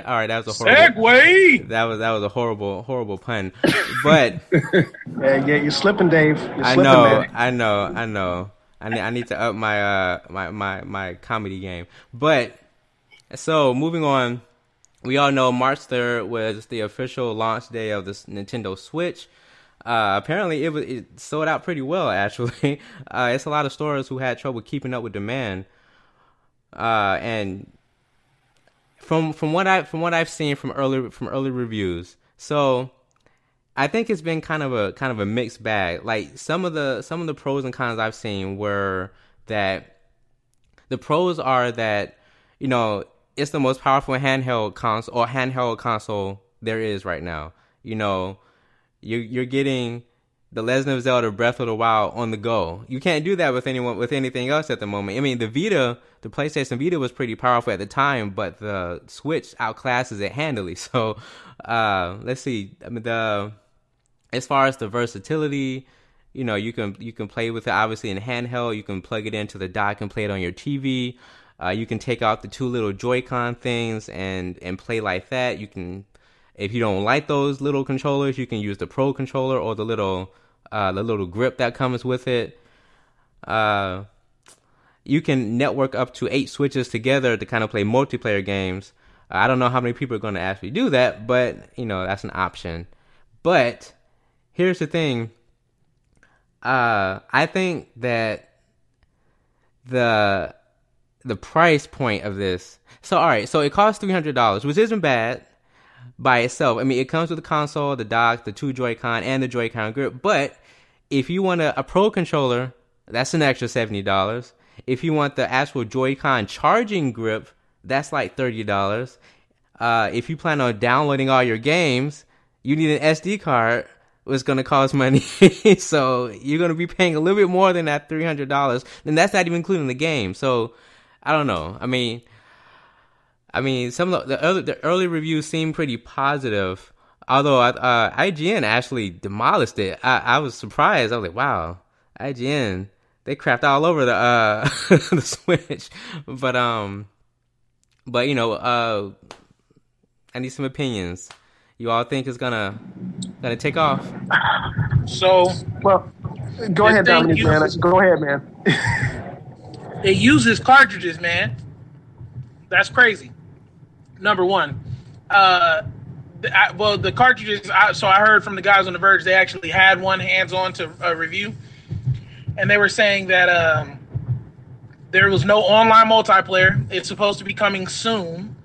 all right that was a horrible segue that was that was a horrible horrible pun but *laughs* yeah yeah you're slipping dave you're i slipping, know man. i know i know i need i need to up my uh my my my comedy game but so moving on we all know march 3rd was the official launch day of this nintendo switch uh, apparently it was it sold out pretty well *laughs* actually uh, it's a lot of stores who had trouble keeping up with demand uh, and from from what I from what I've seen from early from early reviews, so I think it's been kind of a kind of a mixed bag. Like some of the some of the pros and cons I've seen were that the pros are that you know it's the most powerful handheld console or handheld console there is right now. You know, you you're getting the Legend of Zelda Breath of the Wild on the go. You can't do that with anyone with anything else at the moment. I mean, the Vita, the PlayStation Vita was pretty powerful at the time, but the Switch outclasses it handily. *laughs* So, uh, let's see. I mean, the as far as the versatility, you know, you can you can play with it obviously in handheld. You can plug it into the dock and play it on your TV. Uh, you can take out the two little Joy-Con things and and play like that. You can if you don't like those little controllers, you can use the Pro controller or the little uh, the little grip that comes with it. Uh, you can network up to eight switches together to kind of play multiplayer games. I don't know how many people are going to actually do that, but you know that's an option. But here's the thing. Uh, I think that the the price point of this. So all right, so it costs three hundred dollars, which isn't bad by itself. I mean, it comes with the console, the dock, the two Joy-Con, and the Joy-Con grip. But if you want a, a Pro controller, that's an extra seventy dollars. If you want the actual Joy-Con charging grip, that's like thirty dollars. Uh, if you plan on downloading all your games, you need an SD card. It's going to cost money, *laughs* so you're going to be paying a little bit more than that three hundred dollars, and that's not even including the game. So I don't know. I mean, I mean, some of the, the early, the early reviews seem pretty positive. Although uh, IGN actually demolished it, I, I was surprised. I was like, "Wow, IGN they crapped all over the uh, *laughs* the Switch." But um, but you know, uh, I need some opinions. You all think it's gonna gonna take off? So, well, go ahead, thing Dominique, man. Go ahead, man. *laughs* it uses cartridges, man. That's crazy. Number one, uh, I, well, the cartridges. I, so I heard from the guys on the Verge, they actually had one hands-on to uh, review, and they were saying that um, there was no online multiplayer. It's supposed to be coming soon,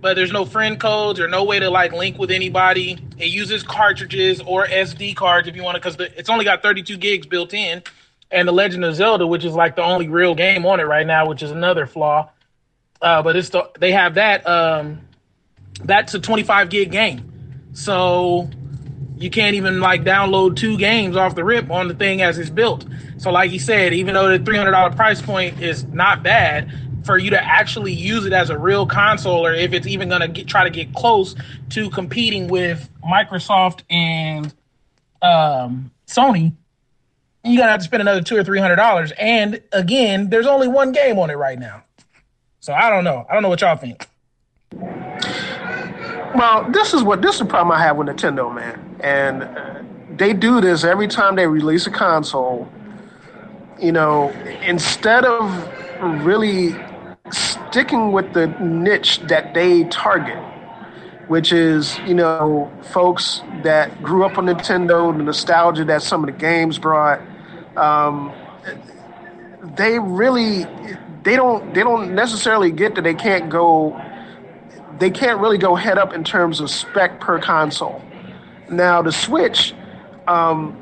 but there's no friend codes or no way to like link with anybody. It uses cartridges or SD cards if you want to, because it's only got 32 gigs built in. And the Legend of Zelda, which is like the only real game on it right now, which is another flaw. Uh, but it's the, they have that. Um, that's a 25 gig game, so you can't even like download two games off the rip on the thing as it's built. So, like you said, even though the $300 price point is not bad, for you to actually use it as a real console, or if it's even going to try to get close to competing with Microsoft and um, Sony, you're gonna have to spend another two or three hundred dollars. And again, there's only one game on it right now. So I don't know. I don't know what y'all think. Well, this is what this is the problem I have with Nintendo, man. And they do this every time they release a console. You know, instead of really sticking with the niche that they target, which is you know folks that grew up on Nintendo, the nostalgia that some of the games brought. Um, they really they don't they don't necessarily get that they can't go they can't really go head up in terms of spec per console. Now the Switch, um,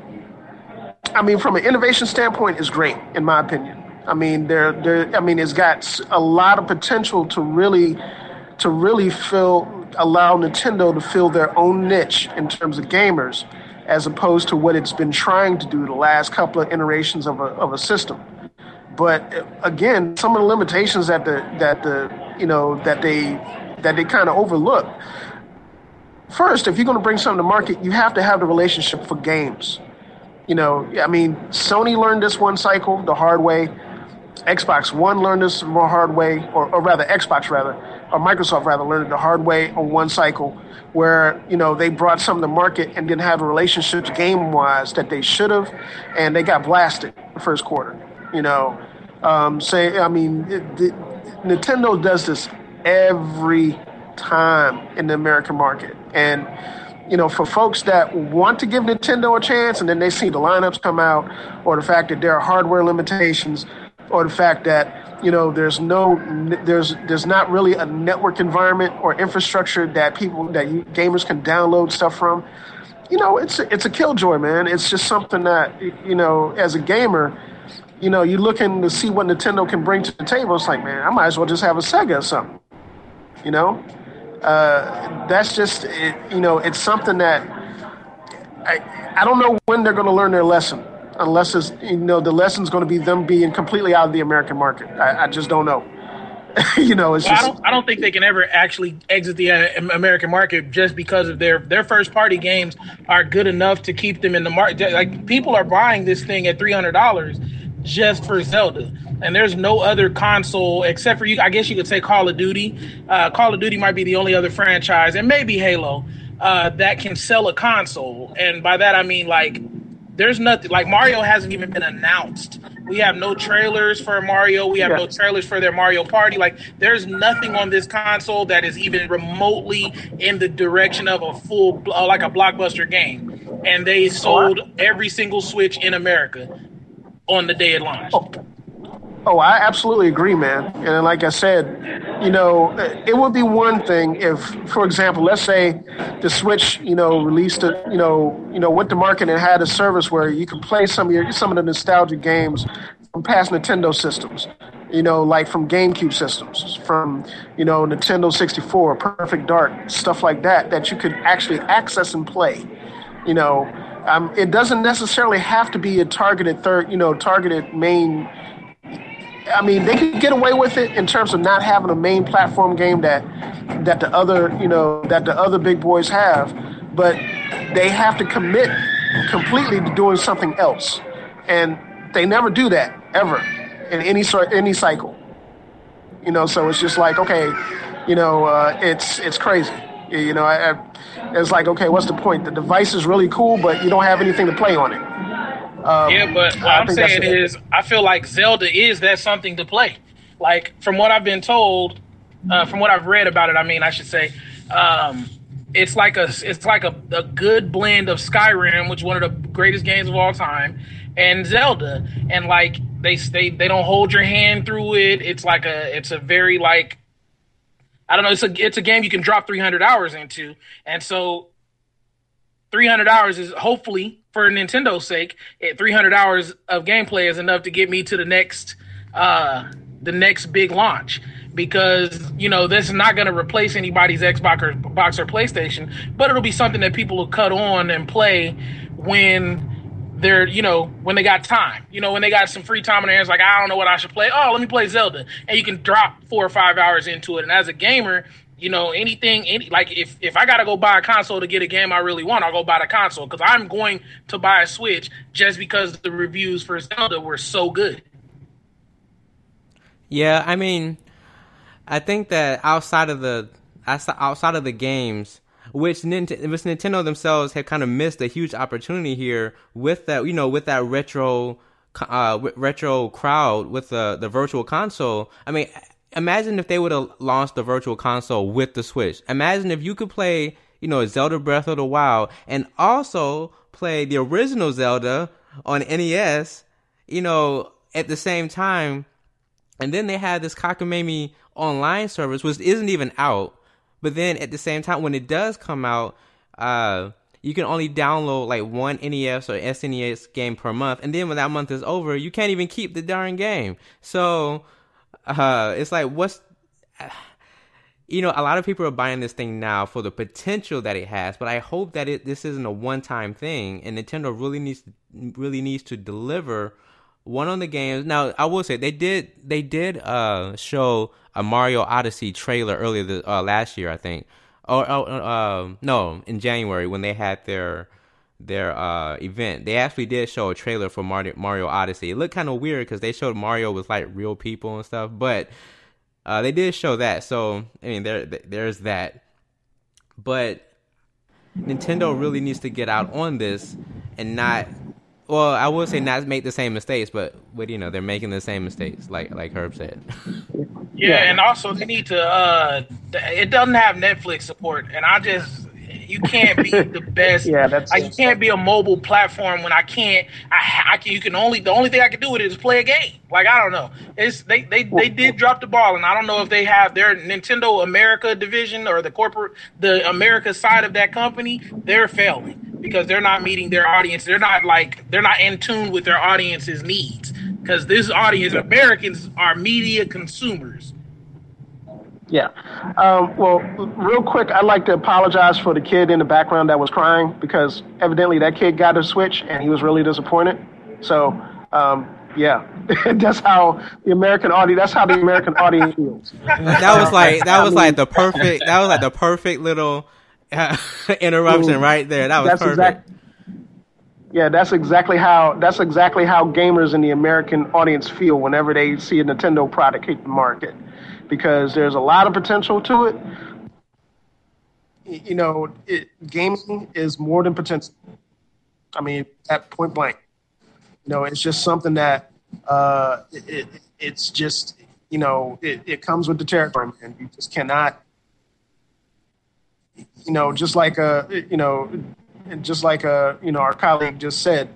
I mean, from an innovation standpoint, is great in my opinion. I mean, there, there. I mean, it's got a lot of potential to really, to really fill, allow Nintendo to fill their own niche in terms of gamers, as opposed to what it's been trying to do the last couple of iterations of a of a system. But again, some of the limitations that the that the you know that they that they kind of overlook. First, if you're going to bring something to market, you have to have the relationship for games. You know, I mean, Sony learned this one cycle the hard way. Xbox One learned this more hard way, or, or rather, Xbox rather, or Microsoft rather, learned it the hard way on one cycle, where you know they brought something to market and didn't have the relationships game wise that they should have, and they got blasted the first quarter. You know, um, say I mean, it, it, Nintendo does this every time in the American market. And, you know, for folks that want to give Nintendo a chance and then they see the lineups come out, or the fact that there are hardware limitations, or the fact that, you know, there's no, there's, there's not really a network environment or infrastructure that people, that you, gamers can download stuff from. You know, it's a, it's a killjoy, man. It's just something that, you know, as a gamer, you know, you're looking to see what Nintendo can bring to the table. It's like, man, I might as well just have a Sega or something. You know, uh, that's just it, you know, it's something that I I don't know when they're going to learn their lesson. Unless it's you know the lesson's going to be them being completely out of the American market. I, I just don't know. *laughs* you know, it's well, just. I don't, I don't think they can ever actually exit the uh, American market just because of their their first party games are good enough to keep them in the market. Like people are buying this thing at three hundred dollars just for Zelda. And there's no other console except for you. I guess you could say Call of Duty. Uh, Call of Duty might be the only other franchise, and maybe Halo, uh, that can sell a console. And by that I mean like there's nothing like Mario hasn't even been announced. We have no trailers for Mario. We have yeah. no trailers for their Mario Party. Like there's nothing on this console that is even remotely in the direction of a full uh, like a blockbuster game. And they sold every single Switch in America on the day it launched. Oh. Oh, I absolutely agree, man. And like I said, you know, it would be one thing if, for example, let's say the Switch, you know, released a, you know, you know, went to market and had a service where you could play some of your some of the nostalgic games from past Nintendo systems. You know, like from GameCube systems, from you know Nintendo 64, Perfect Dark, stuff like that, that you could actually access and play. You know, um, it doesn't necessarily have to be a targeted third, you know, targeted main. I mean, they could get away with it in terms of not having a main platform game that that the other, you know, that the other big boys have, but they have to commit completely to doing something else, and they never do that ever in any sort any cycle. You know, so it's just like okay, you know, uh, it's it's crazy. You know, I, I it's like, okay, what's the point? The device is really cool, but you don't have anything to play on it. Um, yeah, but what I am saying is, I feel like Zelda is that something to play. Like from what I've been told, uh, from what I've read about it, I mean, I should say, um, it's like a it's like a, a good blend of Skyrim, which is one of the greatest games of all time, and Zelda, and like they they they don't hold your hand through it. It's like a it's a very like I don't know. It's a it's a game you can drop 300 hours into, and so 300 hours is hopefully for Nintendo's sake. 300 hours of gameplay is enough to get me to the next uh, the next big launch because you know this is not going to replace anybody's Xbox or box or PlayStation, but it'll be something that people will cut on and play when they're you know when they got time. You know when they got some free time in their hands like i don't know what i should play. Oh let me play zelda. And you can drop four or five hours into it. And as a gamer you know anything any like if if i gotta go buy a console to get a game i really want i'll go buy the console. Because i'm going to buy a switch just because the reviews for zelda were so good. Yeah i mean i think that outside of the outside of the games which, Nint- which Nintendo themselves have kind of missed a huge opportunity here with that, you know, with that retro, uh, retro crowd with the the virtual console. I mean, imagine if they would have launched the virtual console with the Switch. Imagine if you could play, you know, Zelda Breath of the Wild and also play the original Zelda on NES, you know, at the same time. And then they had this cockamamie online service, which isn't even out. But then at the same time, when it does come out, uh, you can only download like one NES or SNES game per month, and then when that month is over, you can't even keep the darn game. So uh, it's like, what's *sighs* you know, a lot of people are buying this thing now for the potential that it has, but I hope that it this isn't a one-time thing, and Nintendo really needs really needs to deliver one on the games. Now, I will say they did they did uh, show a Mario Odyssey trailer earlier the, uh, last year, I think, or oh, uh, no, in January when they had their their uh, event. They actually did show a trailer for Mario, Mario Odyssey. It looked kind of weird because they showed Mario with like real people and stuff, but uh, they did show that. So I mean, there there's that. But Nintendo really needs to get out on this and not. Well, I would say not make the same mistakes, but but you know they're making the same mistakes, like like Herb said. *laughs* Yeah, and also they need to. uh It doesn't have Netflix support, and I just you can't be *laughs* the best. yeah, that's like, you can't be a mobile platform when I can't. I, I can. You can only the only thing I can do with it is play a game. Like I don't know. It's they they they did drop the ball, and I don't know if they have their Nintendo America division or the corporate the America side of that company. They're failing because they're not meeting their audience. They're not like they're not in tune with their audience's needs. Because this audience, Americans, are media consumers. Yeah. Um, well, real quick, I'd like to apologize for the kid in the background that was crying because evidently that kid got a switch and he was really disappointed. So, um, yeah, *laughs* that's how the American audience. That's how the American audience feels. That was like that was like the *laughs* perfect. That was like the perfect little *laughs* interruption Ooh, right there. That was that's perfect. exact- yeah, that's exactly how that's exactly how gamers in the American audience feel whenever they see a Nintendo product hit the market, because there's a lot of potential to it. You know, it, gaming is more than potential. I mean, at point blank. You know, it's just something that uh, it, it, it's just you know it, it comes with the territory, man. You just cannot. You know, just like a you know, just like uh, you know our colleague just said,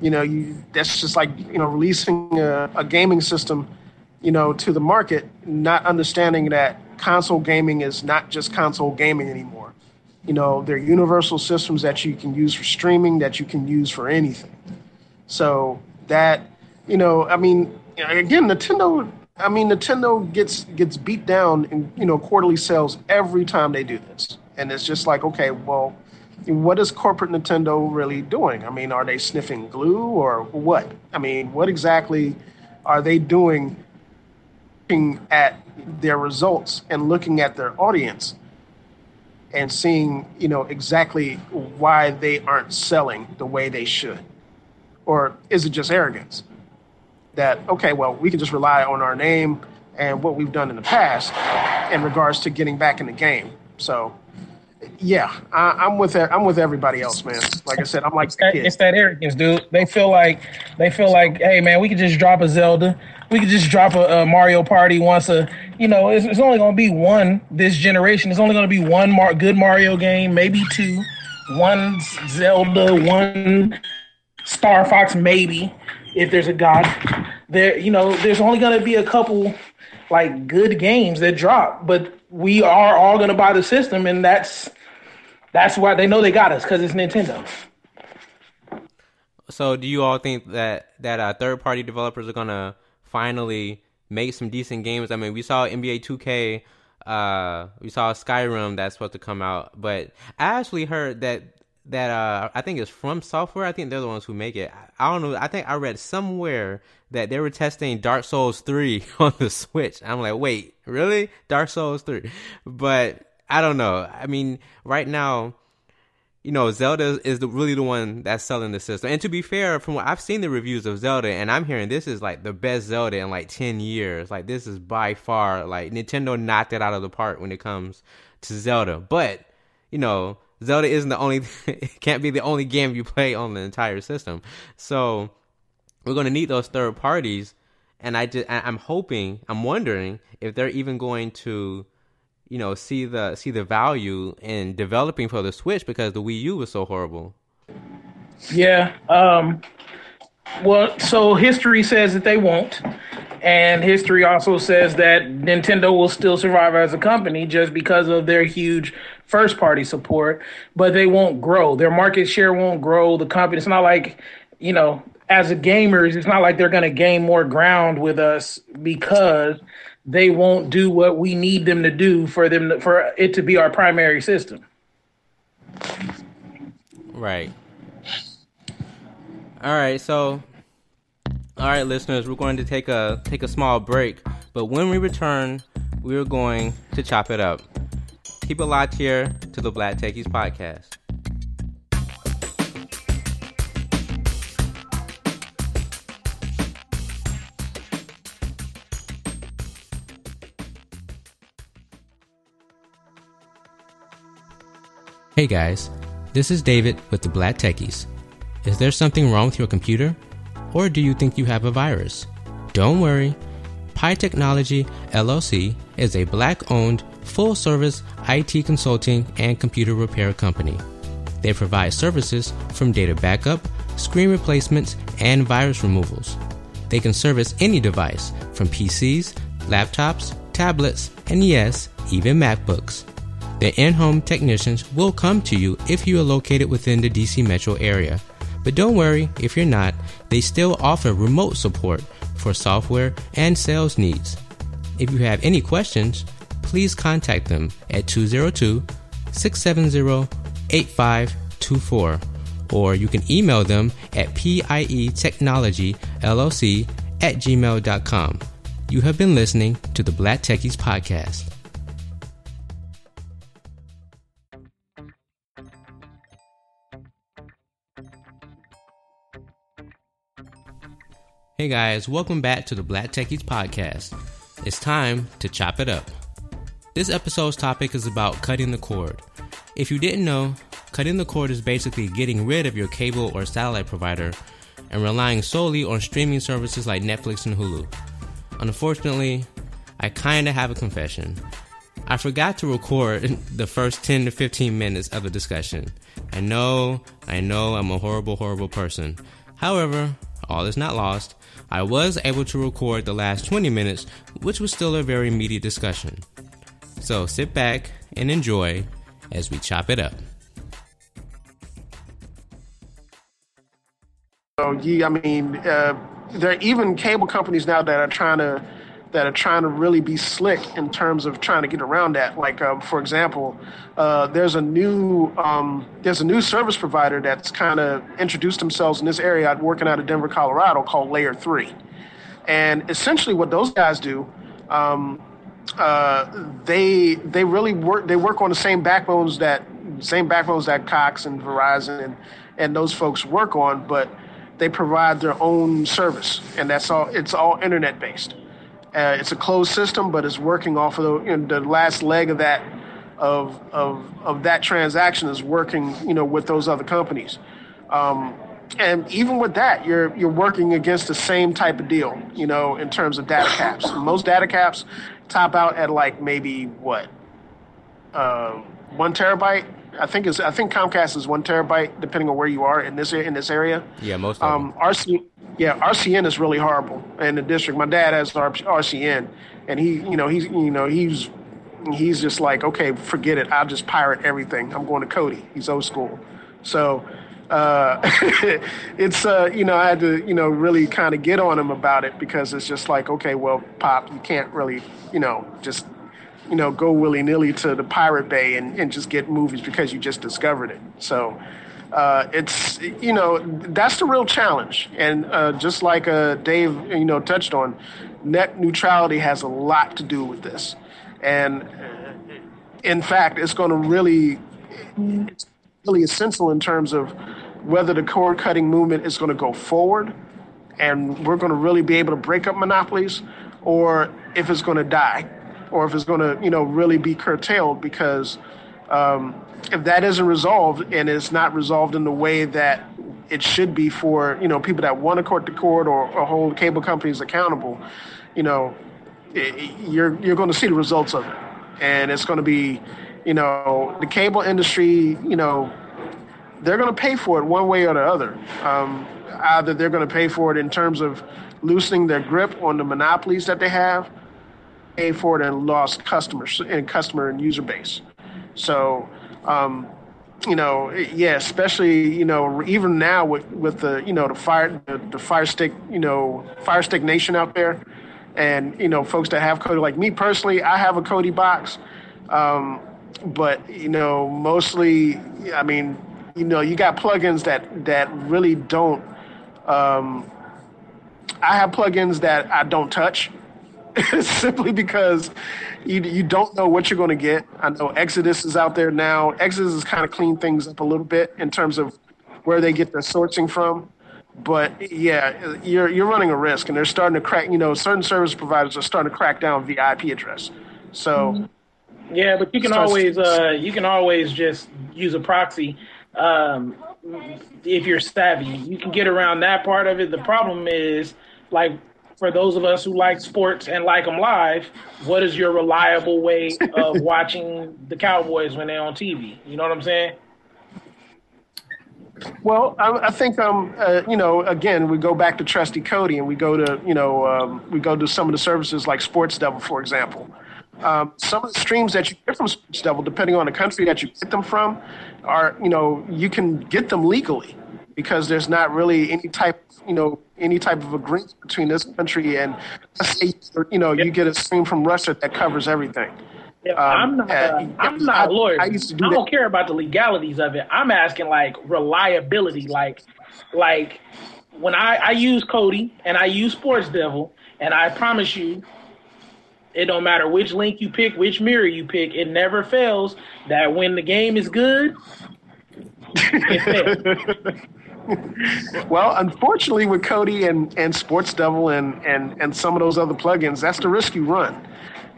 you know, you that's just like you know releasing a, a gaming system, you know, to the market, not understanding that console gaming is not just console gaming anymore. You know, they're universal systems that you can use for streaming, that you can use for anything. So that, you know, I mean, again, Nintendo. I mean, Nintendo gets gets beat down in you know quarterly sales every time they do this, and it's just like, okay, well, what is corporate Nintendo really doing? I mean, are they sniffing glue or what? I mean, what exactly are they doing? Looking at their results and looking at their audience and seeing, you know, exactly why they aren't selling the way they should, or is it just arrogance? That okay, well, we can just rely on our name and what we've done in the past in regards to getting back in the game. So yeah, I, I'm with I'm with everybody else, man. Like I said, I'm like It's that, it's that arrogance, dude. They feel like they feel like, hey man, we could just drop a Zelda, we could just drop a, a Mario Party once a, you know, it's, it's only gonna be one this generation. It's only gonna be one Mar- good Mario game, maybe two, one Zelda, one Star Fox, maybe if there's a God. There, you know, there's only gonna be a couple like good games that drop, but we are all gonna buy the system, and that's that's why they know they got us because it's Nintendo. So, do you all think that that uh, third party developers are gonna finally make some decent games? I mean, we saw NBA 2K, uh, we saw Skyrim that's supposed to come out, but I actually heard that that uh, I think it's FromSoftware. I think they're the ones who make it. I don't know. I think I read somewhere that they were testing Dark Souls 3 *laughs* on the Switch. I'm like, wait, really? Dark Souls 3? But I don't know. I mean, right now you know, Zelda is the, really the one that's selling the system. And to be fair, from what I've seen the reviews of Zelda, and I'm hearing this is like the best Zelda in like 10 years. Like, this is by far, like, Nintendo knocked it out of the park when it comes to Zelda. But, you know, Zelda isn't the only, *laughs* it can't be the only game you play on the entire system. So, we're going to need those third parties. and I just I'm hoping, I'm wondering if they're even going to, you know, see the see the value in developing for the Switch because the Wii U was so horrible. Yeah. Um, well, so history says that they won't. And history also says that Nintendo will still survive as a company just because of their huge first party support, but they won't grow. Their market share won't grow. The company, it's not like, you know, as a gamers, it's not like they're going to gain more ground with us because they won't do what we need them to do for them to, for it to be our primary system. Right. All right, so all right, listeners, we're going to take a take a small break, but when we return, we're going to chop it up. Keep it locked here to the Black Techies podcast. Hey guys, this is David with the Black Techies. Is there something wrong with your computer? Or do you think you have a virus? Don't worry. PIE Technology LLC is a black owned, full service IT consulting and computer repair company. They provide services from data backup, screen replacements, and virus removals. They can service any device from PCs, laptops, tablets, and yes, even MacBooks. Their in home technicians will come to you if you are located within the DC metro area. But don't worry if you're not, they still offer remote support for software and sales needs. If you have any questions, please contact them at 202 670 8524 or you can email them at pietechnologyllc at gmail.com. You have been listening to the Black Techies Podcast. Hey guys, welcome back to the Black Techies Podcast. It's time to chop it up. This episode's topic is about cutting the cord. If you didn't know, cutting the cord is basically getting rid of your cable or satellite provider and relying solely on streaming services like Netflix and Hulu. Unfortunately, I kinda have a confession. I forgot to record *laughs* the first 10 to 15 minutes of the discussion. I know, I know I'm a horrible, horrible person. However, all is not lost. I was able to record the last 20 minutes, which was still a very meaty discussion. So sit back and enjoy as we chop it up. So, yeah, I mean, uh, there are even cable companies now that are trying to that are trying to really be slick in terms of trying to get around that. Like, um, for example, uh, there's a new um, there's a new service provider that's kind of introduced themselves in this area. Working out of Denver, Colorado, called Layer Three, and essentially what those guys do. Um, uh, they they really work they work on the same backbones that same backbones that Cox and Verizon and, and those folks work on, but they provide their own service, and that's all. It's all internet based. Uh, it's a closed system, but it's working off of the, you know, the last leg of that of, of of that transaction is working, you know, with those other companies. Um, and even with that, you're you're working against the same type of deal, you know, in terms of data caps. Most data caps top out at like maybe what uh, one terabyte. I think is I think Comcast is one terabyte, depending on where you are in this in this area. Yeah, most Um, RC, yeah, RCN is really horrible in the district. My dad has R- RCN, and he, you know, he's, you know, he's, he's just like, okay, forget it. I'll just pirate everything. I'm going to Kodi. He's old school, so uh, *laughs* it's, uh, you know, I had to, you know, really kind of get on him about it because it's just like, okay, well, pop, you can't really, you know, just you know, go willy nilly to the Pirate Bay and, and just get movies because you just discovered it. So uh, it's, you know, that's the real challenge. And uh, just like uh, Dave, you know, touched on, net neutrality has a lot to do with this. And in fact, it's going to really, it's really essential in terms of whether the cord cutting movement is going to go forward and we're going to really be able to break up monopolies or if it's going to die or if it's going to, you know, really be curtailed because um, if that isn't resolved and it's not resolved in the way that it should be for you know people that want to court to court or, or hold cable companies accountable. You know, it, you're you're going to see the results of it, and it's going to be, you know, the cable industry. You know, they're going to pay for it one way or the other. Um, either they're going to pay for it in terms of loosening their grip on the monopolies that they have, pay for it and lost customers and customer and user base. So, um, you know, yeah, especially you know, even now with with the you know the fire the, the fire stick you know fire stick nation out there, and you know folks that have Kodi like me personally, I have a Kodi box, um, but you know mostly, I mean, you know, you got plugins that that really don't. Um, I have plugins that I don't touch *laughs* simply because you you don't know what you're going to get. I know Exodus is out there now. Exodus is kind of cleaned things up a little bit in terms of where they get their sourcing from. But yeah, you're you're running a risk, and they're starting to crack. You know, certain service providers are starting to crack down via IP address. So. Yeah, but you can always uh, you can always just use a proxy um, if you're savvy. You can get around that part of it. The problem is like for those of us who like sports and like them live, what is your reliable way of *laughs* watching the Cowboys when they're on TV? You know what I'm saying? Well, I, I think um, uh, you know, again, we go back to Trusty Kodi, and we go to you know, um, we go to some of the services like Sports Devil, for example. Um, some of the streams that you get from Sports Devil, depending on the country that you get them from, are you know, you can get them legally because there's not really any type, you know, any type of agreement between this country and let's say, you know, you get a stream from Russia that covers everything. Yeah, I'm not. Uh, I'm not I, a lawyer. I I, used to do don't that. care about the legalities of it. I'm asking like reliability. Like, like when I I use Kodi and I use Sports Devil, and I promise you, it don't matter which link you pick, which mirror you pick, it never fails that when the game is good, it fails. *laughs* Well, unfortunately, with Kodi and, and Sports Devil and, and, and some of those other plugins, that's the risk you run.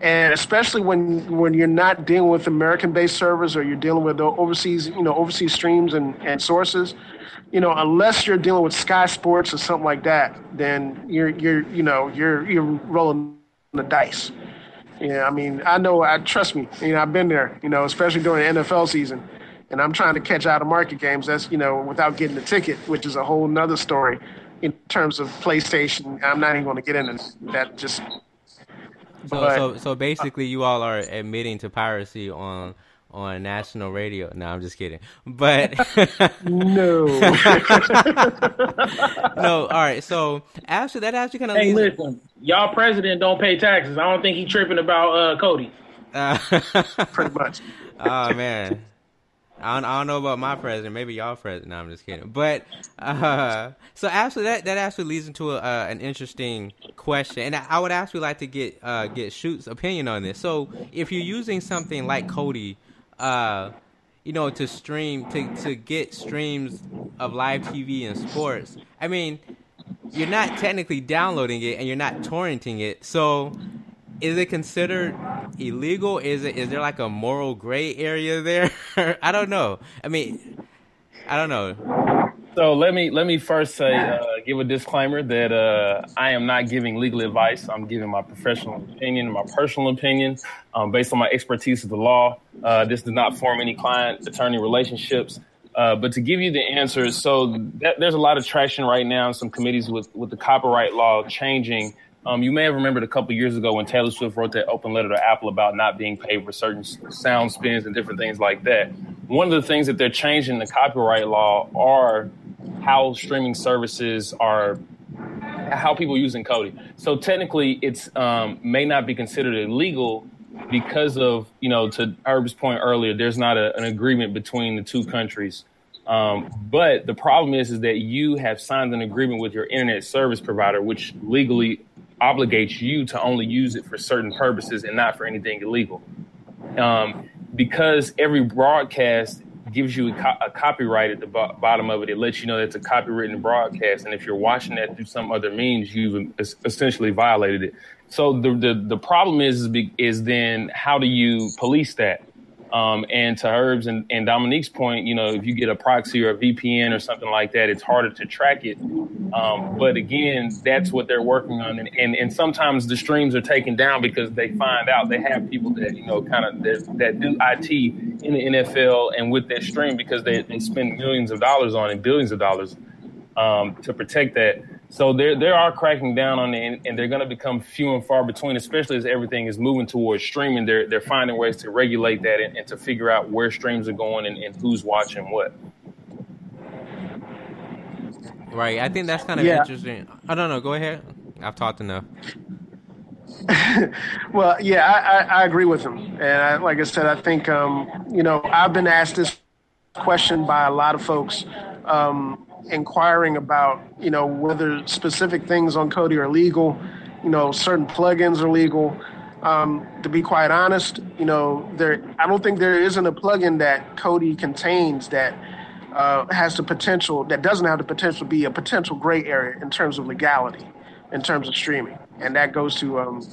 And especially when, when you're not dealing with American-based servers or you're dealing with overseas, you know, overseas streams and, and sources, you know, unless you're dealing with Sky Sports or something like that, then you're you're you know you're you're rolling the dice. Yeah, I mean, I know. I trust me. You know, I've been there. You know, especially during the NFL season, and I'm trying to catch out of market games. That's you know, without getting the ticket, which is a whole nother story in terms of PlayStation. I'm not even going to get into that. Just So, But- so, so basically, you all are admitting to piracy on on national radio. No, I'm just kidding. But *laughs* no. *laughs* no, all right. So actually, that actually kind of hey, leads. listen, y'all president don't pay taxes. I don't think he tripping about uh, Kodi. Uh, *laughs* Pretty much. oh man. I don't, I don't know about my president. Maybe y'all president. No, I'm just kidding. But uh, so actually, that that actually leads into a, uh, an interesting question, and I, I would actually like to get uh, get Shoot's opinion on this. So if you're using something like Kodi, uh, you know, to stream to to get streams of live TV and sports, I mean, you're not technically downloading it and you're not torrenting it. So is it considered illegal? Is it is there like a moral gray area there? *laughs* I don't know. I mean, I don't know. So let me let me first say, uh, give a disclaimer that uh, I am not giving legal advice. I'm giving my professional opinion, my personal opinion, um, based on my expertise of the law. Uh, this does not form any client-attorney relationships. Uh, but to give you the answers, so there's a lot of traction right now in some committees with with the copyright law changing. Um, you may have remembered a couple years ago when Taylor Swift wrote that open letter to Apple about not being paid for certain sound spins and different things like that. One of the things that they're changing the copyright law are how streaming services are how people using Kodi. So technically, it's um, may not be considered illegal because of you know to Herb's point earlier. There's not a, an agreement between the two countries. Um, but the problem is, is that you have signed an agreement with your internet service provider, which legally obligates you to only use it for certain purposes and not for anything illegal. Um, because every broadcast gives you a, co- a copyright at the bo- bottom of it. It lets you know that it's a copywritten broadcast, and if you're watching that through some other means, you've es- essentially violated it. So the the, the problem is, is then how do you police that? Um, and to Herb's and, and, Dominique's point, you know, if you get a proxy or a VPN or something like that, it's harder to track it. Um, but again, that's what they're working on. And, and, and, sometimes the streams are taken down because they find out they have people that, you know, kind of that, that do IT in the NFL and with their stream because they, they spend millions of dollars on it, billions of dollars um, to protect that. So they they are cracking down on it, and they're going to become few and far between, especially as everything is moving towards streaming. They're they're finding ways to regulate that and, and to figure out where streams are going and, and, who's watching what. Right, I think that's kind of yeah. interesting. I don't know. Go ahead. I've talked enough. *laughs* well, yeah, I, I, I, agree with him, and I, like I said, I think um, you know I've been asked this question by a lot of folks. Um, inquiring about, you know, whether specific things on Kodi are legal, you know, certain plugins are legal. Um, to be quite honest, you know, there I don't think there isn't a plugin that Kodi contains that uh, has the potential that doesn't have the potential to be a potential gray area in terms of legality, in terms of streaming, and that goes to, um,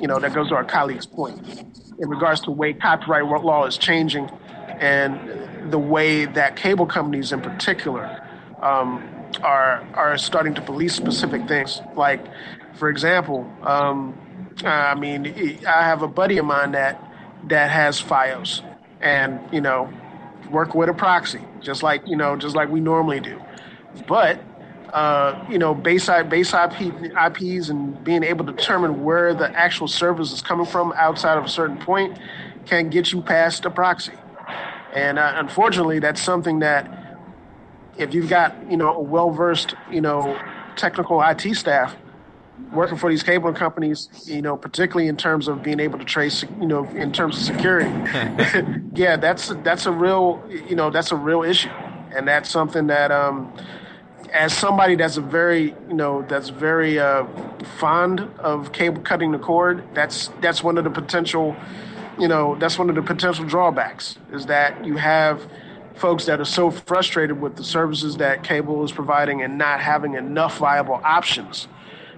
you know, that goes to our colleague's point in regards to the way copyright law is changing and the way that cable companies in particular um, are are starting to police specific things. Like, for example, um, I mean, I have a buddy of mine that that has FiOS, and you know, work with a proxy, just like you know, just like we normally do. But uh, you know, base base IP, IPs and being able to determine where the actual service is coming from outside of a certain point can get you past a proxy. And uh, unfortunately, that's something that if you've got you know a well versed you know technical IT staff working for these cable companies, you know, particularly in terms of being able to trace, you know, in terms of security. *laughs* yeah, that's that's a real, you know, that's a real issue, and that's something that, um, as somebody that's a very, you know, that's very uh, fond of cable cutting the cord, that's that's one of the potential, you know, that's one of the potential drawbacks is that you have folks that are so frustrated with the services that cable is providing and not having enough viable options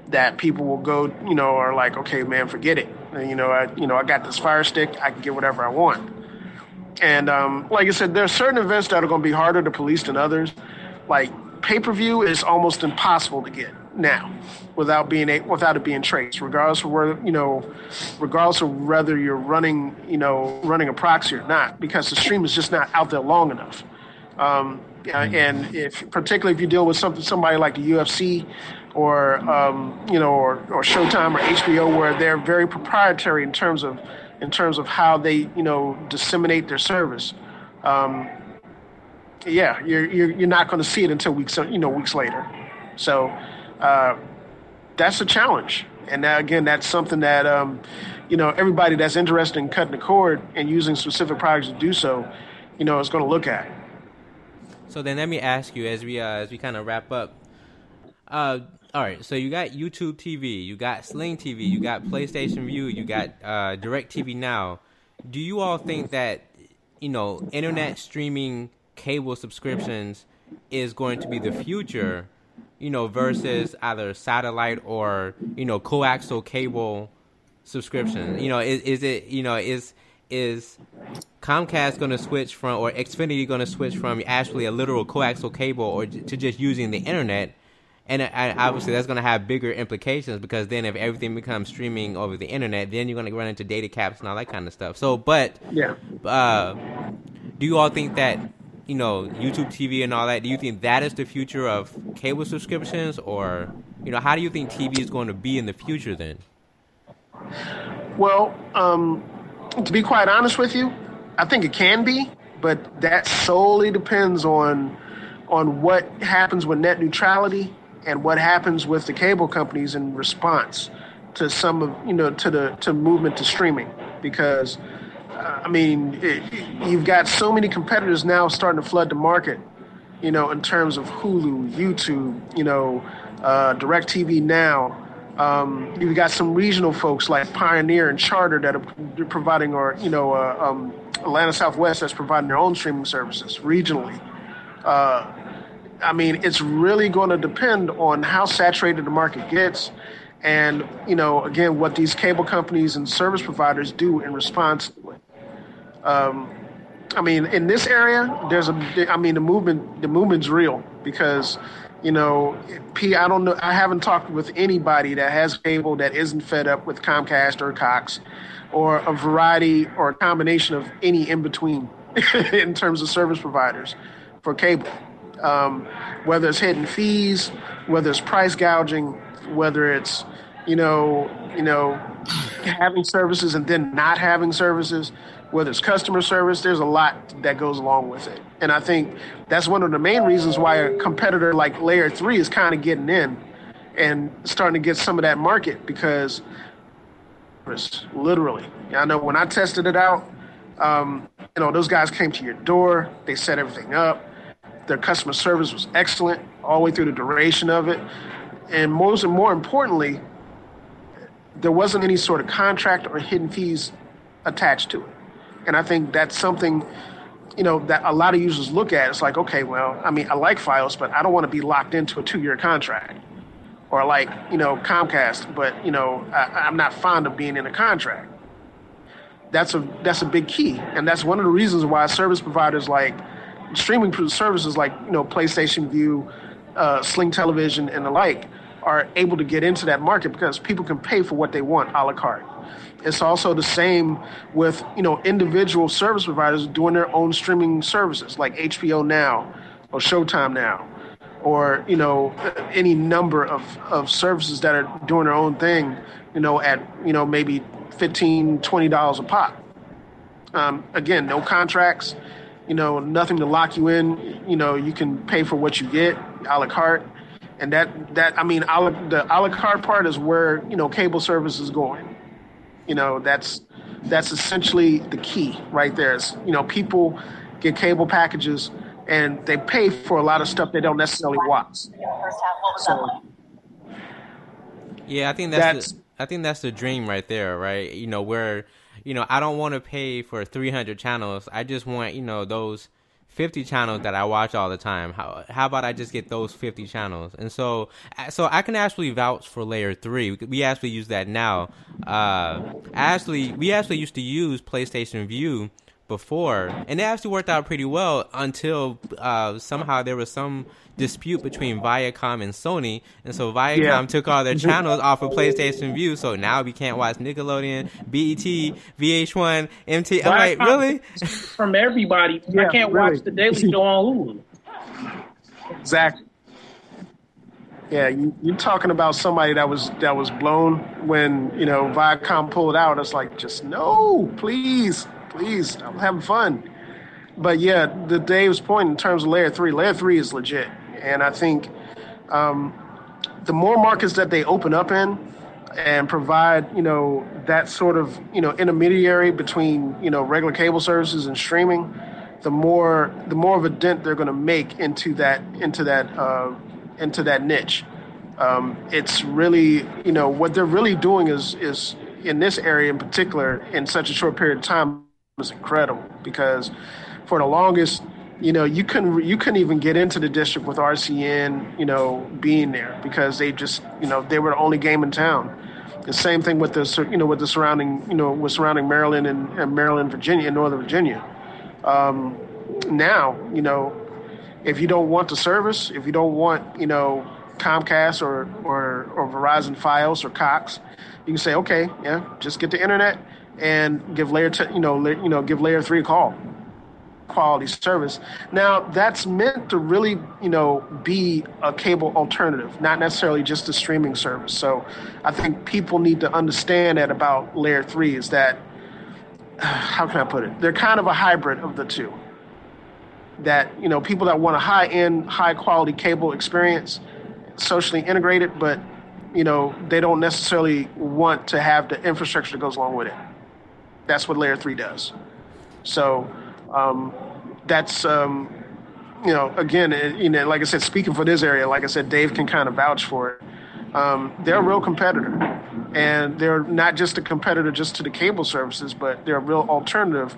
that people will go, you know, are like, okay, man, forget it. You know, I, you know, I got this Fire Stick, I can get whatever I want. And um, like I said, there are certain events that are going to be harder to police than others. Like pay per view is almost impossible to get now without being a, without it being traced, regardless of where you know, regardless of whether you're running you know running a proxy or not, because the stream is just not out there long enough. Um, and if particularly if you deal with something somebody like the UFC or um, you know or, or Showtime or HBO, where they're very proprietary in terms of in terms of how they you know disseminate their service. Um, yeah, you're, you're, you're not going to see it until weeks you know weeks later. So uh, that's a challenge. And now, again, that's something that um, you know everybody that's interested in cutting the cord and using specific products to do so, you know, is going to look at. So then, let me ask you as we uh, as we kind of wrap up. Uh, all right, so you got YouTube TV, you got Sling TV, you got PlayStation Vue, you got uh, TV Now. Do you all think that you know internet streaming cable subscriptions is going to be the future? You know, versus either satellite or you know coaxial cable subscription? You know, is, is it you know is is Comcast going to switch from or Xfinity going to switch from actually a literal coaxial cable or to just using the internet? And, and obviously that's going to have bigger implications because then if everything becomes streaming over the internet, then you're going to run into data caps and all that kind of stuff. So, but yeah, uh, do you all think that you know YouTube TV and all that, do you think that is the future of cable subscriptions, or you know, how do you think TV is going to be in the future then? Well, um, to be quite honest with you, I think it can be, but that solely depends on on what happens with net neutrality and what happens with the cable companies in response to some of you know to the to movement to streaming because I mean, it, you've got so many competitors now starting to flood the market, you know, in terms of Hulu, YouTube, you know, uh, DirecTV Now. Um, you've got some regional folks like Pioneer and Charter that are providing, or, you know, uh, um, Atlanta Southwest that's providing their own streaming services regionally. Uh, I mean, it's really going to depend on how saturated the market gets and, you know, again, what these cable companies and service providers do in response Um, I mean, in this area, there's a. I mean, the movement. The movement's real because, you know, P. I don't know. I haven't talked with anybody that has cable that isn't fed up with Comcast or Cox, or a variety or a combination of any in between, *laughs* in terms of service providers, for cable. Um, whether it's hidden fees, whether it's price gouging, whether it's, you know, you know, having services and then not having services whether it's customer service, there's a lot that goes along with it. And I think that's one of the main reasons why a competitor like Layer 3 is kind of getting in and starting to get some of that market because literally, I know when I tested it out, um, you know, those guys came to your door, they set everything up. Their customer service was excellent all the way through the duration of it. And most and more importantly, there wasn't any sort of contract or hidden fees attached to it. And I think that's something, you know, that a lot of users look at. It's like, okay, well, I mean, I like Fios, but I don't want to be locked into a two-year contract. Or like, you know, Comcast, but you know, I, I'm not fond of being in a contract. That's a that's a big key, and that's one of the reasons why service providers like streaming services like you know PlayStation Vue, uh, Sling Television, and the like are able to get into that market because people can pay for what they want a la carte. It's also the same with you know individual service providers doing their own streaming services like HBO Now or Showtime Now or you know any number of, of services that are doing their own thing you know at you know maybe 15 20 dollars a pop. Um, again no contracts you know nothing to lock you in. You know you can pay for what you get a la carte. And that that i mean a la, the a la carte part is where you know cable service is going you know, that's that's essentially the key right there. Is you know, people get cable packages and they pay for a lot of stuff they don't necessarily watch. So, yeah, I think that's, that's the, I think that's the dream right there, right? You know, where you know I don't want to pay for 300 channels. I just want you know those 50 channels that I watch all the time. How how about I just get those 50 channels? And so so I can actually vouch for layer 3. We actually use that now. Uh actually we actually used to use PlayStation Vue before, and it actually worked out pretty well until uh, somehow there was some dispute between Viacom and Sony, and so Viacom yeah. took all their channels off of PlayStation Vue, so now we can't watch Nickelodeon, BET, VH1, MT. I'm like, really? From everybody, yeah, I can't really. watch the Daily Show on Hulu. Exactly. Yeah, you, you're talking about somebody that was that was blown when you know Viacom pulled out. It's like, just no, please please, I'm having fun. But yeah, the Dave's point in terms of layer three, layer three is legit, and I think um, the more markets that they open up in and provide, you know, that sort of you know intermediary between you know regular cable services and streaming, the more the more of a dent they're going to make into that into that uh, into that niche. Um, it's really you know what they're really doing is is in this area in particular in such a short period of time was incredible because for the longest, you know, you couldn't you couldn't even get into the district with RCN, you know, being there because they just, you know, they were the only game in town. The same thing with the, you know, with the surrounding, you know, with surrounding Maryland and, and Maryland, Virginia, and Northern Virginia. Um, now, you know, if you don't want the service, if you don't want, you know, Comcast or or, or Verizon Fios or Cox, you can say, okay, yeah, just get the internet and give layer t- you know you know give layer three a call quality service. Now that's meant to really you know be a cable alternative not necessarily just a streaming service. So i think people need to understand that about layer three is that *sighs* how can i put it? They're kind of a hybrid of the two. That you know people that want a high end high quality cable experience socially integrated but you know they don't necessarily want to have the infrastructure that goes along with it that's what layer three does. So um, that's um, you know again it, you know like I said speaking for this area like I said Dave can kind of vouch for it. Um, they're a real competitor, and they're not just a competitor just to the cable services, but they're a real alternative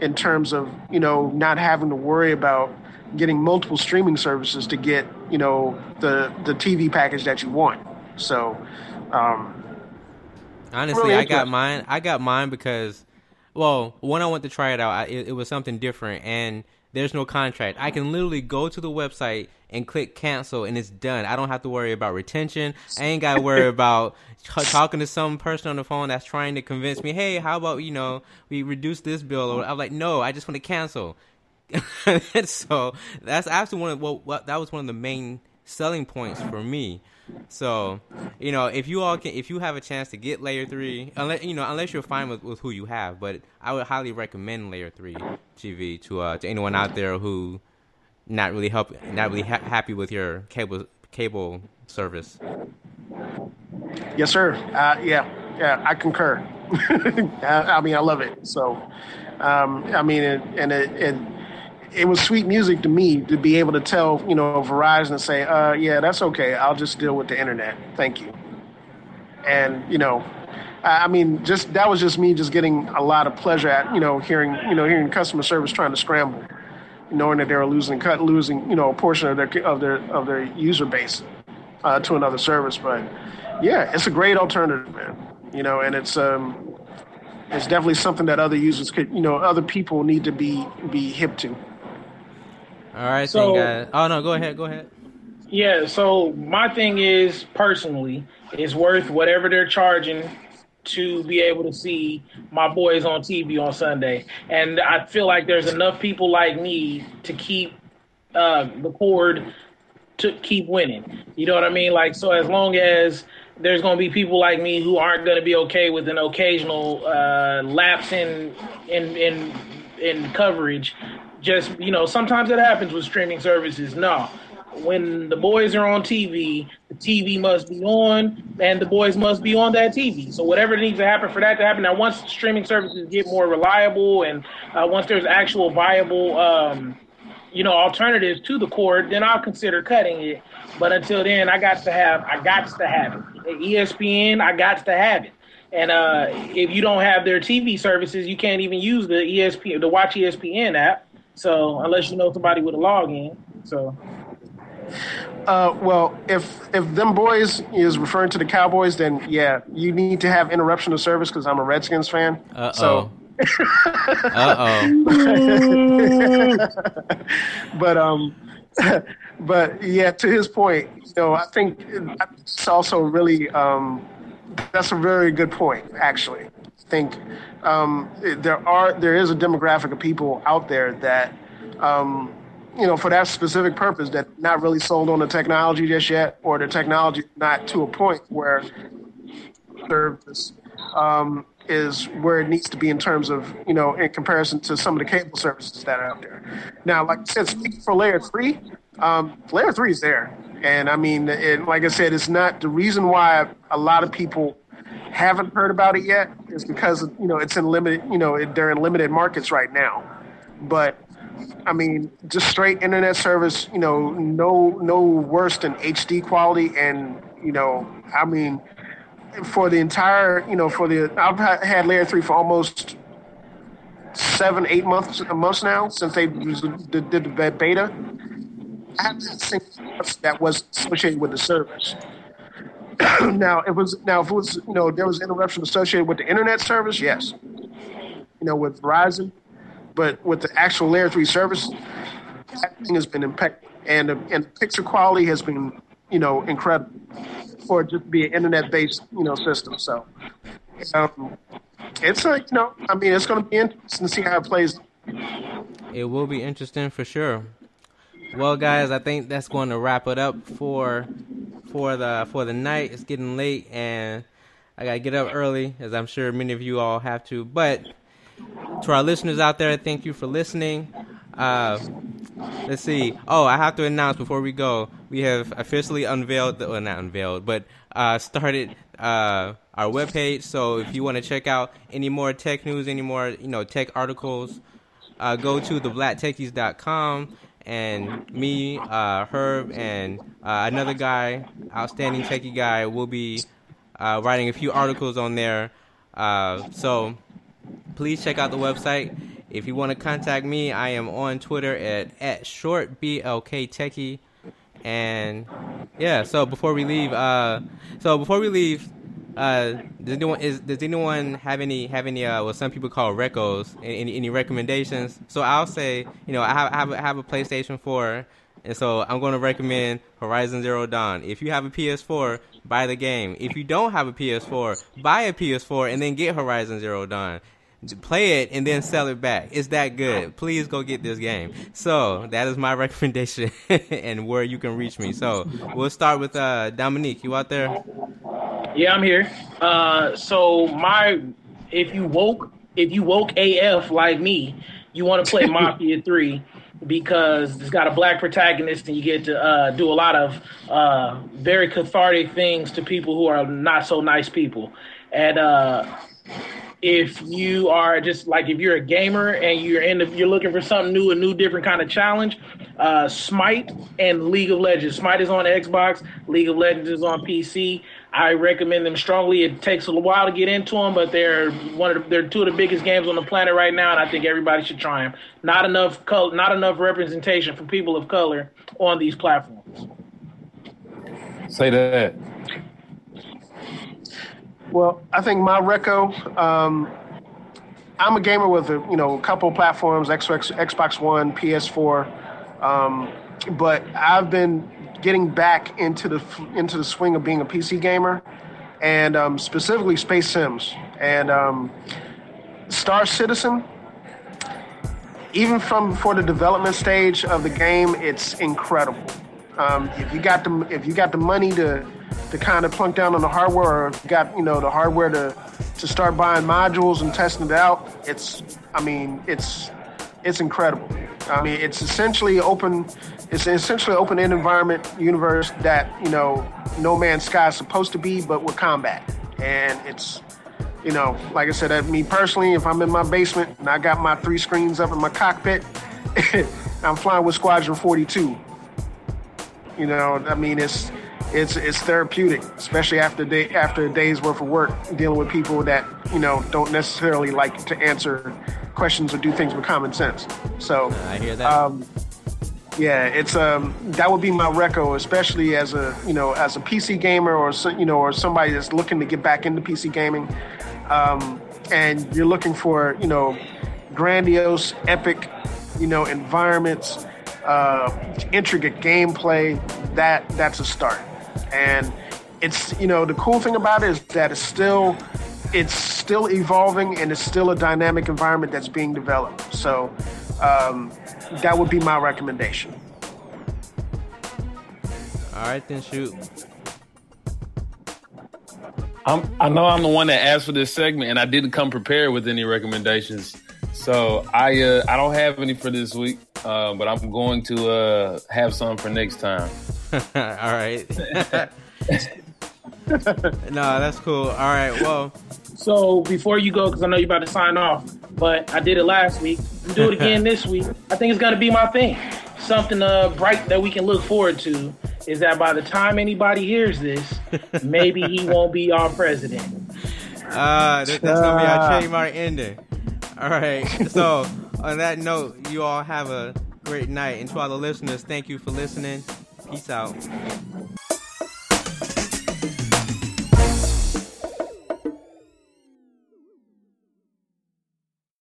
in terms of you know not having to worry about getting multiple streaming services to get you know the the TV package that you want. So. Um, Honestly, really I got mine. I got mine because well, when I went to try it out, I, it, it was something different, and there's no contract. I can literally go to the website and click cancel, and it's done. I don't have to worry about retention. I ain't got to worry *laughs* about t- talking to some person on the phone that's trying to convince me, hey, how about you know we reduce this bill? Or I'm like, no, I just want to cancel. *laughs* so that's actually one of well, what that was one of the main selling points for me. So, you know, if you all can, if you have a chance to get layer three, unless you know, unless you're fine with, with who you have, but I would highly recommend layer three TV to uh, to anyone out there who not really help, not really ha- happy with your cable cable service. Yes, sir. Uh, yeah, yeah, I concur. *laughs* I, I, mean, I love it. So, um, I mean, it, and it, it it was sweet music to me to be able to tell, you know, Verizon and say, uh, yeah, that's okay. I'll just deal with the internet. Thank you. And, you know, I mean, just that was just me just getting a lot of pleasure at, you know, hearing, you know, hearing customer service trying to scramble, knowing that they were losing cut, losing, you know, a portion of their, of their, of their user base uh, to another service. But yeah, it's a great alternative, man. You know, and it's, um, it's definitely something that other users could, you know, other people need to be, be hip to. All right, so guys. Oh no, go ahead, go ahead. Yeah, so my thing is personally, it's worth whatever they're charging to be able to see my boys on TV on Sunday, and I feel like there's enough people like me to keep uh, the cord to keep winning. You know what I mean? Like, so as long as there's going to be people like me who aren't going to be okay with an occasional uh, lapse in in in in coverage just you know sometimes it happens with streaming services. No, when the boys are on TV, the TV must be on, and the boys must be on that TV. So whatever needs to happen for that to happen. Now, once streaming services get more reliable, and uh, once there's actual viable, um, you know, alternatives to the cord, then I'll consider cutting it. But until then, I got to have, I got to have it. ESPN, I got to have it. And uh, if you don't have their TV services, you can't even use the ESPN, the Watch ESPN app. So unless you know somebody with a login, so. Uh, well, if if them boys is referring to the Cowboys, then yeah, you need to have interruption of service because I'm a Redskins fan. Uh oh. So. uh oh. *laughs* but um, *laughs* but yeah, to his point, you know, I think it's also really um, that's a very good point, actually think um, there are there is a demographic of people out there that um, you know for that specific purpose that not really sold on the technology just yet, or the technology not to a point where service um, is where it needs to be in terms of you know in comparison to some of the cable services that are out there. Now, like I said, speaking for layer three, um, layer three is there, and I mean, like I said, it's not the reason why a lot of people haven't heard about it yet is because you know it's in limited you know they're in limited markets right now. But i mean just straight internet service you know no no worse than hd quality and you know i mean for the entire you know for the i've had layer 3 for almost seven eight months uh, months now since they did the beta. I haven't seen that was associated with the service *clears throat* now it was now if it was you know there was interruption associated with the internet service, yes. You know, with Verizon, but with the actual layer three service, that thing has been impeccable, and the, and the picture quality has been you know incredible for it just be an internet based you know system. So um, it's like you know I mean it's going to be interesting to see how it plays. It will be interesting for sure. Well, guys, I think that's going to wrap it up for for the for the night. It's getting late, and I gotta get up early, as I'm sure many of you all have to. But to our listeners out there, thank you for listening. Uh, let's see. Oh, I have to announce before we go, we have officially unveiled, the, well, not unveiled, but uh, started uh, our webpage. So if you want to check out any more tech news, any more you know tech articles, uh, go to theblacktechies.com and me, uh, Herb, and uh, another guy, outstanding techie guy, will be uh, writing a few articles on there. Uh, so please check out the website. If you want to contact me, I am on Twitter at at shortblktechie. And yeah, so before we leave, uh, so before we leave, uh, does anyone is does anyone have any have any uh what some people call recos? Any any recommendations? So I'll say, you know, I have I have a, have a PlayStation 4, and so I'm going to recommend Horizon Zero Dawn. If you have a PS4, buy the game. If you don't have a PS4, buy a PS4 and then get Horizon Zero Dawn. Play it and then sell it back. It's that good. Please go get this game. So that is my *laughs* recommendation and where you can reach me. So we'll start with uh, Dominique. You out there? Yeah, I'm here. Uh, so my, if you woke, if you woke AF like me, you want to play *laughs* Mafia Three because it's got a black protagonist and you get to uh, do a lot of uh, very cathartic things to people who are not so nice people. And uh, if you are just like if you're a gamer and you're in the, you're looking for something new, a new different kind of challenge, uh, Smite and League of Legends. Smite is on Xbox, League of Legends is on PC. I recommend them strongly. It takes a while to get into them, but they're one of the, they're two of the biggest games on the planet right now, and I think everybody should try them. Not enough color, not enough representation for people of color on these platforms. Say that. Well, I think my reco. Um, I'm a gamer with a you know a couple platforms: Xbox, Xbox One, PS4. Um, but I've been getting back into the into the swing of being a PC gamer, and um, specifically Space Sims and um, Star Citizen. Even from before the development stage of the game, it's incredible. Um, if you got the if you got the money to to kind of plunk down on the hardware, or got you know the hardware to to start buying modules and testing it out, it's I mean it's it's incredible. I mean it's essentially open. It's essentially open end environment universe that you know No Man's Sky is supposed to be, but with combat, and it's you know, like I said, at me personally, if I'm in my basement and I got my three screens up in my cockpit, *laughs* I'm flying with Squadron 42. You know, I mean, it's it's it's therapeutic, especially after day after a day's worth of work dealing with people that you know don't necessarily like to answer questions or do things with common sense. So I hear that. Um, yeah, it's um that would be my reco, especially as a you know as a PC gamer or so, you know or somebody that's looking to get back into PC gaming, um, and you're looking for you know grandiose, epic, you know environments, uh, intricate gameplay. That that's a start, and it's you know the cool thing about it is that it's still it's still evolving and it's still a dynamic environment that's being developed. So. Um, that would be my recommendation. All right, then shoot. I'm, I know I'm the one that asked for this segment, and I didn't come prepared with any recommendations. So I uh, I don't have any for this week, uh, but I'm going to uh, have some for next time. *laughs* All right. *laughs* *laughs* no, that's cool. All right. Well, So before you go, because I know you're about to sign off, but I did it last week. Do it again *laughs* this week. I think it's gonna be my thing. Something uh, bright that we can look forward to is that by the time anybody hears this, *laughs* maybe he won't be our president. uh, that, that's gonna be our trademark ending. All right. So on that note, you all have a great night, and to all the listeners, thank you for listening. Peace out.